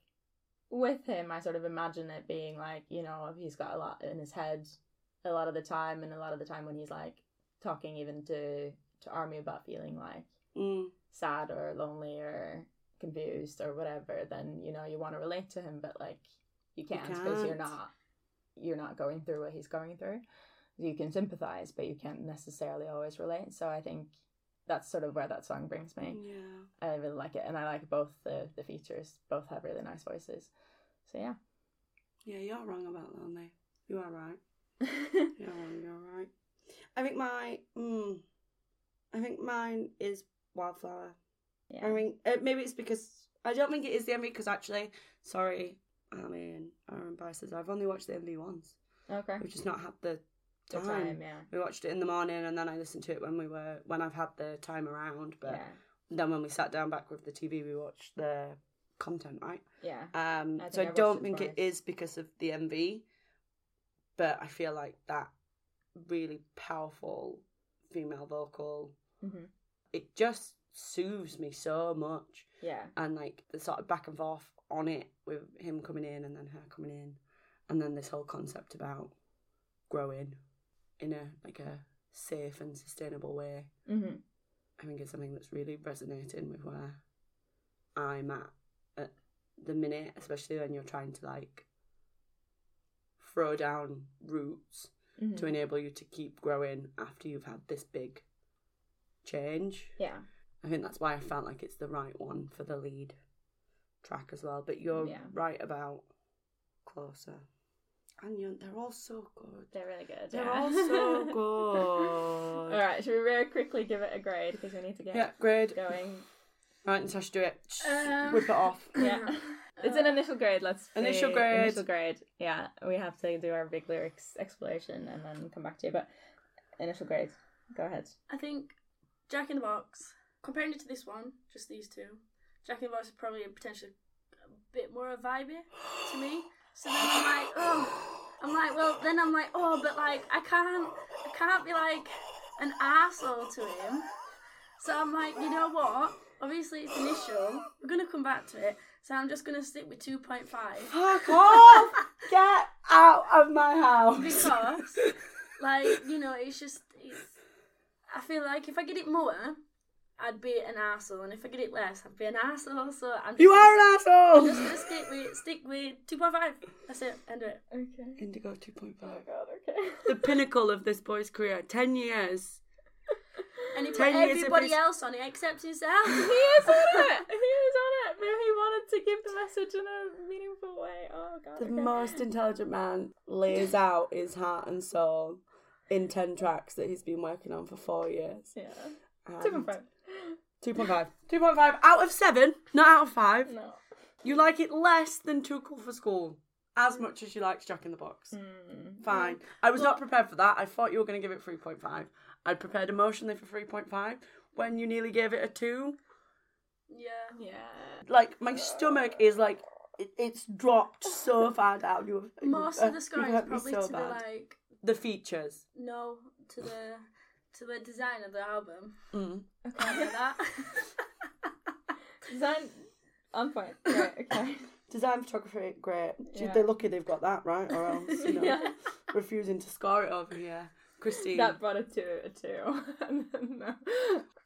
with him, I sort of imagine it being like you know he's got a lot in his head a lot of the time, and a lot of the time when he's like talking even to to Army about feeling like Mm. sad or lonely or confused or whatever, then you know you want to relate to him, but like you can't because you're can't. not you're not going through what he's going through. You can sympathize, but you can't necessarily always relate. So I think that's sort of where that song brings me. Yeah. I really like it, and I like both the the features. Both have really nice voices. So yeah. Yeah, you're wrong about Lonely. You are right. You're wrong, you're right. I think my mm, I think mine is Wildflower. yeah. I mean, uh, maybe it's because I don't think it is the MV because actually, sorry, I mean, RM biases. I've only watched the MV once. okay. We've just not had the The time. time, yeah. We watched it in the morning and then I listened to it when we were when I've had the time around. But yeah. then when we sat down back with the TV, we watched the content, right? Yeah. Um, I so I I don't it think it twice. is because of the MV, but I feel like that really powerful female vocal. hmm It just soothes me so much, Yeah. and like the sort of back and forth on it with him coming in and then her coming in, and then this whole concept about growing in a like a safe and sustainable way. hmm I think it's something that's really resonating with where I'm at at the minute, especially when you're trying to like throw down roots hmm to enable you to keep growing after you've had this big change. Yeah. I think that's why I felt like it's the right one for the lead track as well. But you're Yeah. right about closer. And you they're all so good. They're really good. They're yeah. all so good. All right. Should we very quickly give it a grade because we need to get Yeah, great. going? Right, Natasha, do it. Um, whip it off. Yeah. It's an initial grade. Let's Initial say grade. Initial grade. Yeah, we have to do our big lyrics exploration and then come back to you. But initial grade. Go ahead. I think Jack in the Box, comparing it to this one, just these two, Jack in the Box is probably potentially a bit more of a vibey to me. So then I'm like, oh, I'm like, well, then I'm like, oh, but like, I can't, I can't be like an asshole to him. So I'm like, you know what? Obviously, it's initial. We're gonna come back to it. So I'm just gonna stick with two point five Fuck off! Get out of my house. because, like, you know, it's just, it's. I feel like if I get it more, I'd be an asshole, and if I get it less, I'd be an asshole. So I'm just You gonna- are an I'm asshole. just gonna stick with stick with two point five. That's it. End it. Okay. Indigo two point Oh five. god. Okay. The pinnacle of this boy's career. Ten years. And he put Ten years of everybody his- else on it except himself. he is on it. He is on it. He wanted to give the message in a meaningful way. Oh god. The okay. most intelligent man lays out his heart and soul in ten tracks that he's been working on for four years. Yeah. Two point five. 2.5. 2.5 out of 7, not out of 5. No. You like it less than Too Cool for School, as much as you liked Jack in the Box. Mm. Fine. I was not prepared for that. I thought you were going to give it 3.5. I'd prepared emotionally for 3.5. When you nearly gave it a 2, yeah. Yeah. like, my stomach is like, it, it's dropped so far down. You, Most uh, of the score you've is probably so to bad. the like The features. no to the to the design of the album. Mm. Can't that. Design on point. Right, okay. Design photography, great. Yeah. They're lucky they've got that, right? Or else, you know, yeah. refusing to score it over here. Christine, That brought a two a two. no.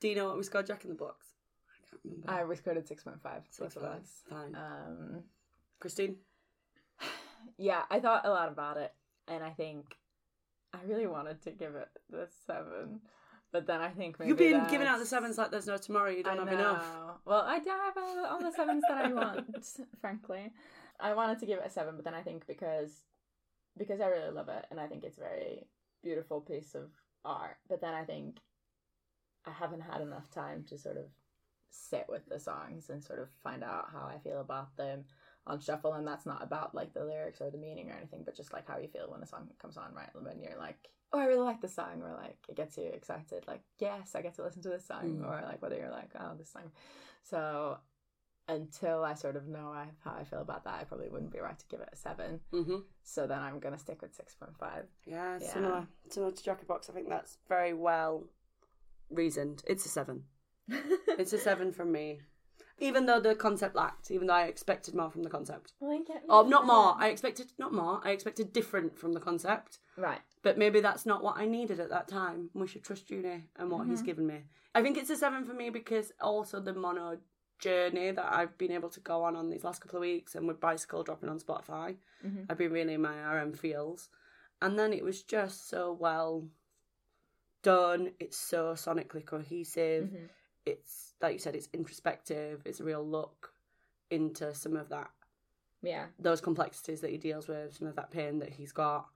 do you know what we scored Jack in the Box? I can't remember. I was quoted six point five. Six Both of five. us. Fine. Um Christine? yeah, I thought a lot about it and I think I really wanted to give it the seven. But then I think maybe You've been giving out the sevens like there's no tomorrow. You don't I have enough. Well, I have all- all the sevens that I want, frankly. I wanted to give it a seven, but then I think because because I really love it and I think it's a very beautiful piece of art. But then I think I haven't had enough time to sort of sit with the songs and sort of find out how I feel about them on shuffle and that's not about like the lyrics or the meaning or anything but just like how you feel when a song comes on right when you're like oh i really like this song or like it gets you excited like yes i get to listen to this song Mm. or like whether you're like oh this song so until i sort of know I, how i feel about that i probably wouldn't be right to give it a seven Mm-hmm. so then i'm gonna stick with 6.5 Yeah, Yeah. similar. Similar to Jack in the Box. I think that's very well reasoned. It's a seven. It's a seven from me. Even though the concept lacked, even though I expected more from the concept. well, you get- Oh, not more. I expected not more. I expected different from the concept. right But maybe that's not what I needed at that time. We should trust Juni and what he's given me. I think it's a seven for me because also the mono journey that I've been able to go on on these last couple of weeks and with Bicycle dropping on Spotify, Mhm. I've been really in my RM feels. And then it was just so well done. It's so sonically cohesive. Mhm. It's, like you said, it's introspective. It's a real look into some of that yeah those complexities that he deals with, some of that pain that he's got,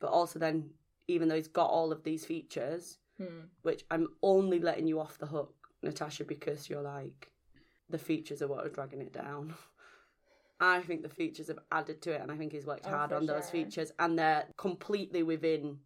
but also then, even though he's got all of these features, Hmm. which I'm only letting you off the hook, Natasha, because you're like, the features are what are dragging it down. I think the features have added to it, and I think he's worked Oh, hard on those features, and they're completely within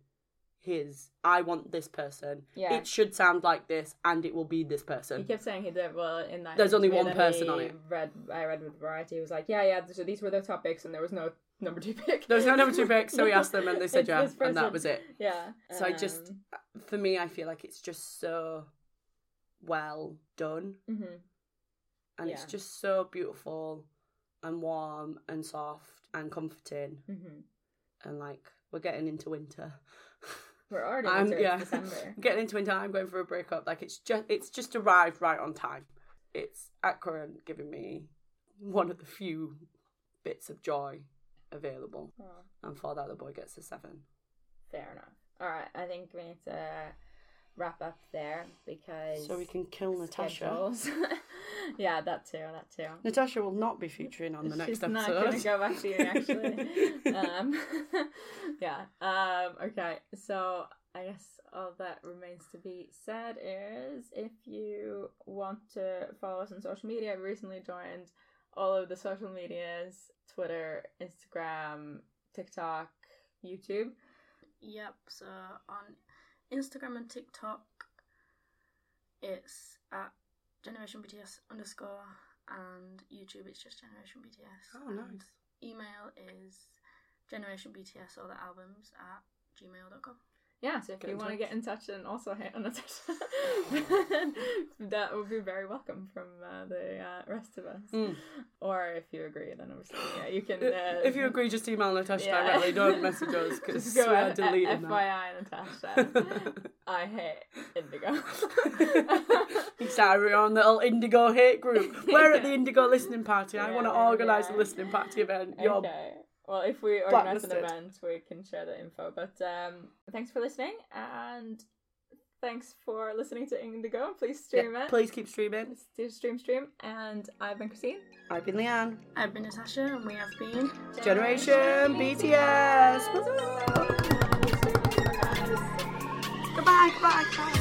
his. I want this person. Yeah. It should sound like this, and it will be this person. He kept saying he did well in that. There's only one person on it. Read, I read with Variety. He was like, yeah, yeah. So these were the topics, and there was no number two pick. There was no number two pick, so we asked them, and they said yeah, and that was it. Yeah. So I just, Um, for me, I feel like it's just so well done, mhm. and it's just so beautiful and warm and soft and comforting, Mhm. and like we're getting into winter. We're already into yeah, December. getting into winter. I'm going for a breakup. Like it's just, it's just arrived right on time. It's at current giving me one of the few bits of joy available, Oh, and for that the boy gets a seven. fair enough. All right, I think we need to wrap up there because So we can kill Natasha. yeah, that too. That too. Natasha will not be featuring on the next She's episode. not gonna go back to you actually. um, yeah. Um, okay. So I guess all that remains to be said is if you want to follow us on social media, we recently joined all of the social medias Twitter, Instagram, TikTok, YouTube. Yep. So on Instagram and TikTok, it's at Generation BTS underscore, and YouTube it's just Generation BTS. Oh, and nice. Email is Generation BTS or the albums at gmail.com. Yeah, so if Get you want to get in touch and also hit on touch, that would be very welcome from uh, the uh, rest of us. Mm. Or if you agree, then obviously, yeah, you can. Uh, if you agree, just email Natasha Yeah. directly. Don't message us because Just we go are F- deleting that. FYI, Natasha. I hate indigo. Sorry, we're on the little Indigo hate group. We're at the Indigo listening party. I want to organise yeah. a listening party event. You're okay. Well, if we organise an event, we can share the info. But um, thanks for listening, and thanks for listening to Indigo. Please stream Yeah, it. Please keep streaming. Do stream, stream. And I've been Christine. I've been Leanne. I've been Natasha, and we have been. Generation BTS. Woo! Goodbye, goodbye, goodbye.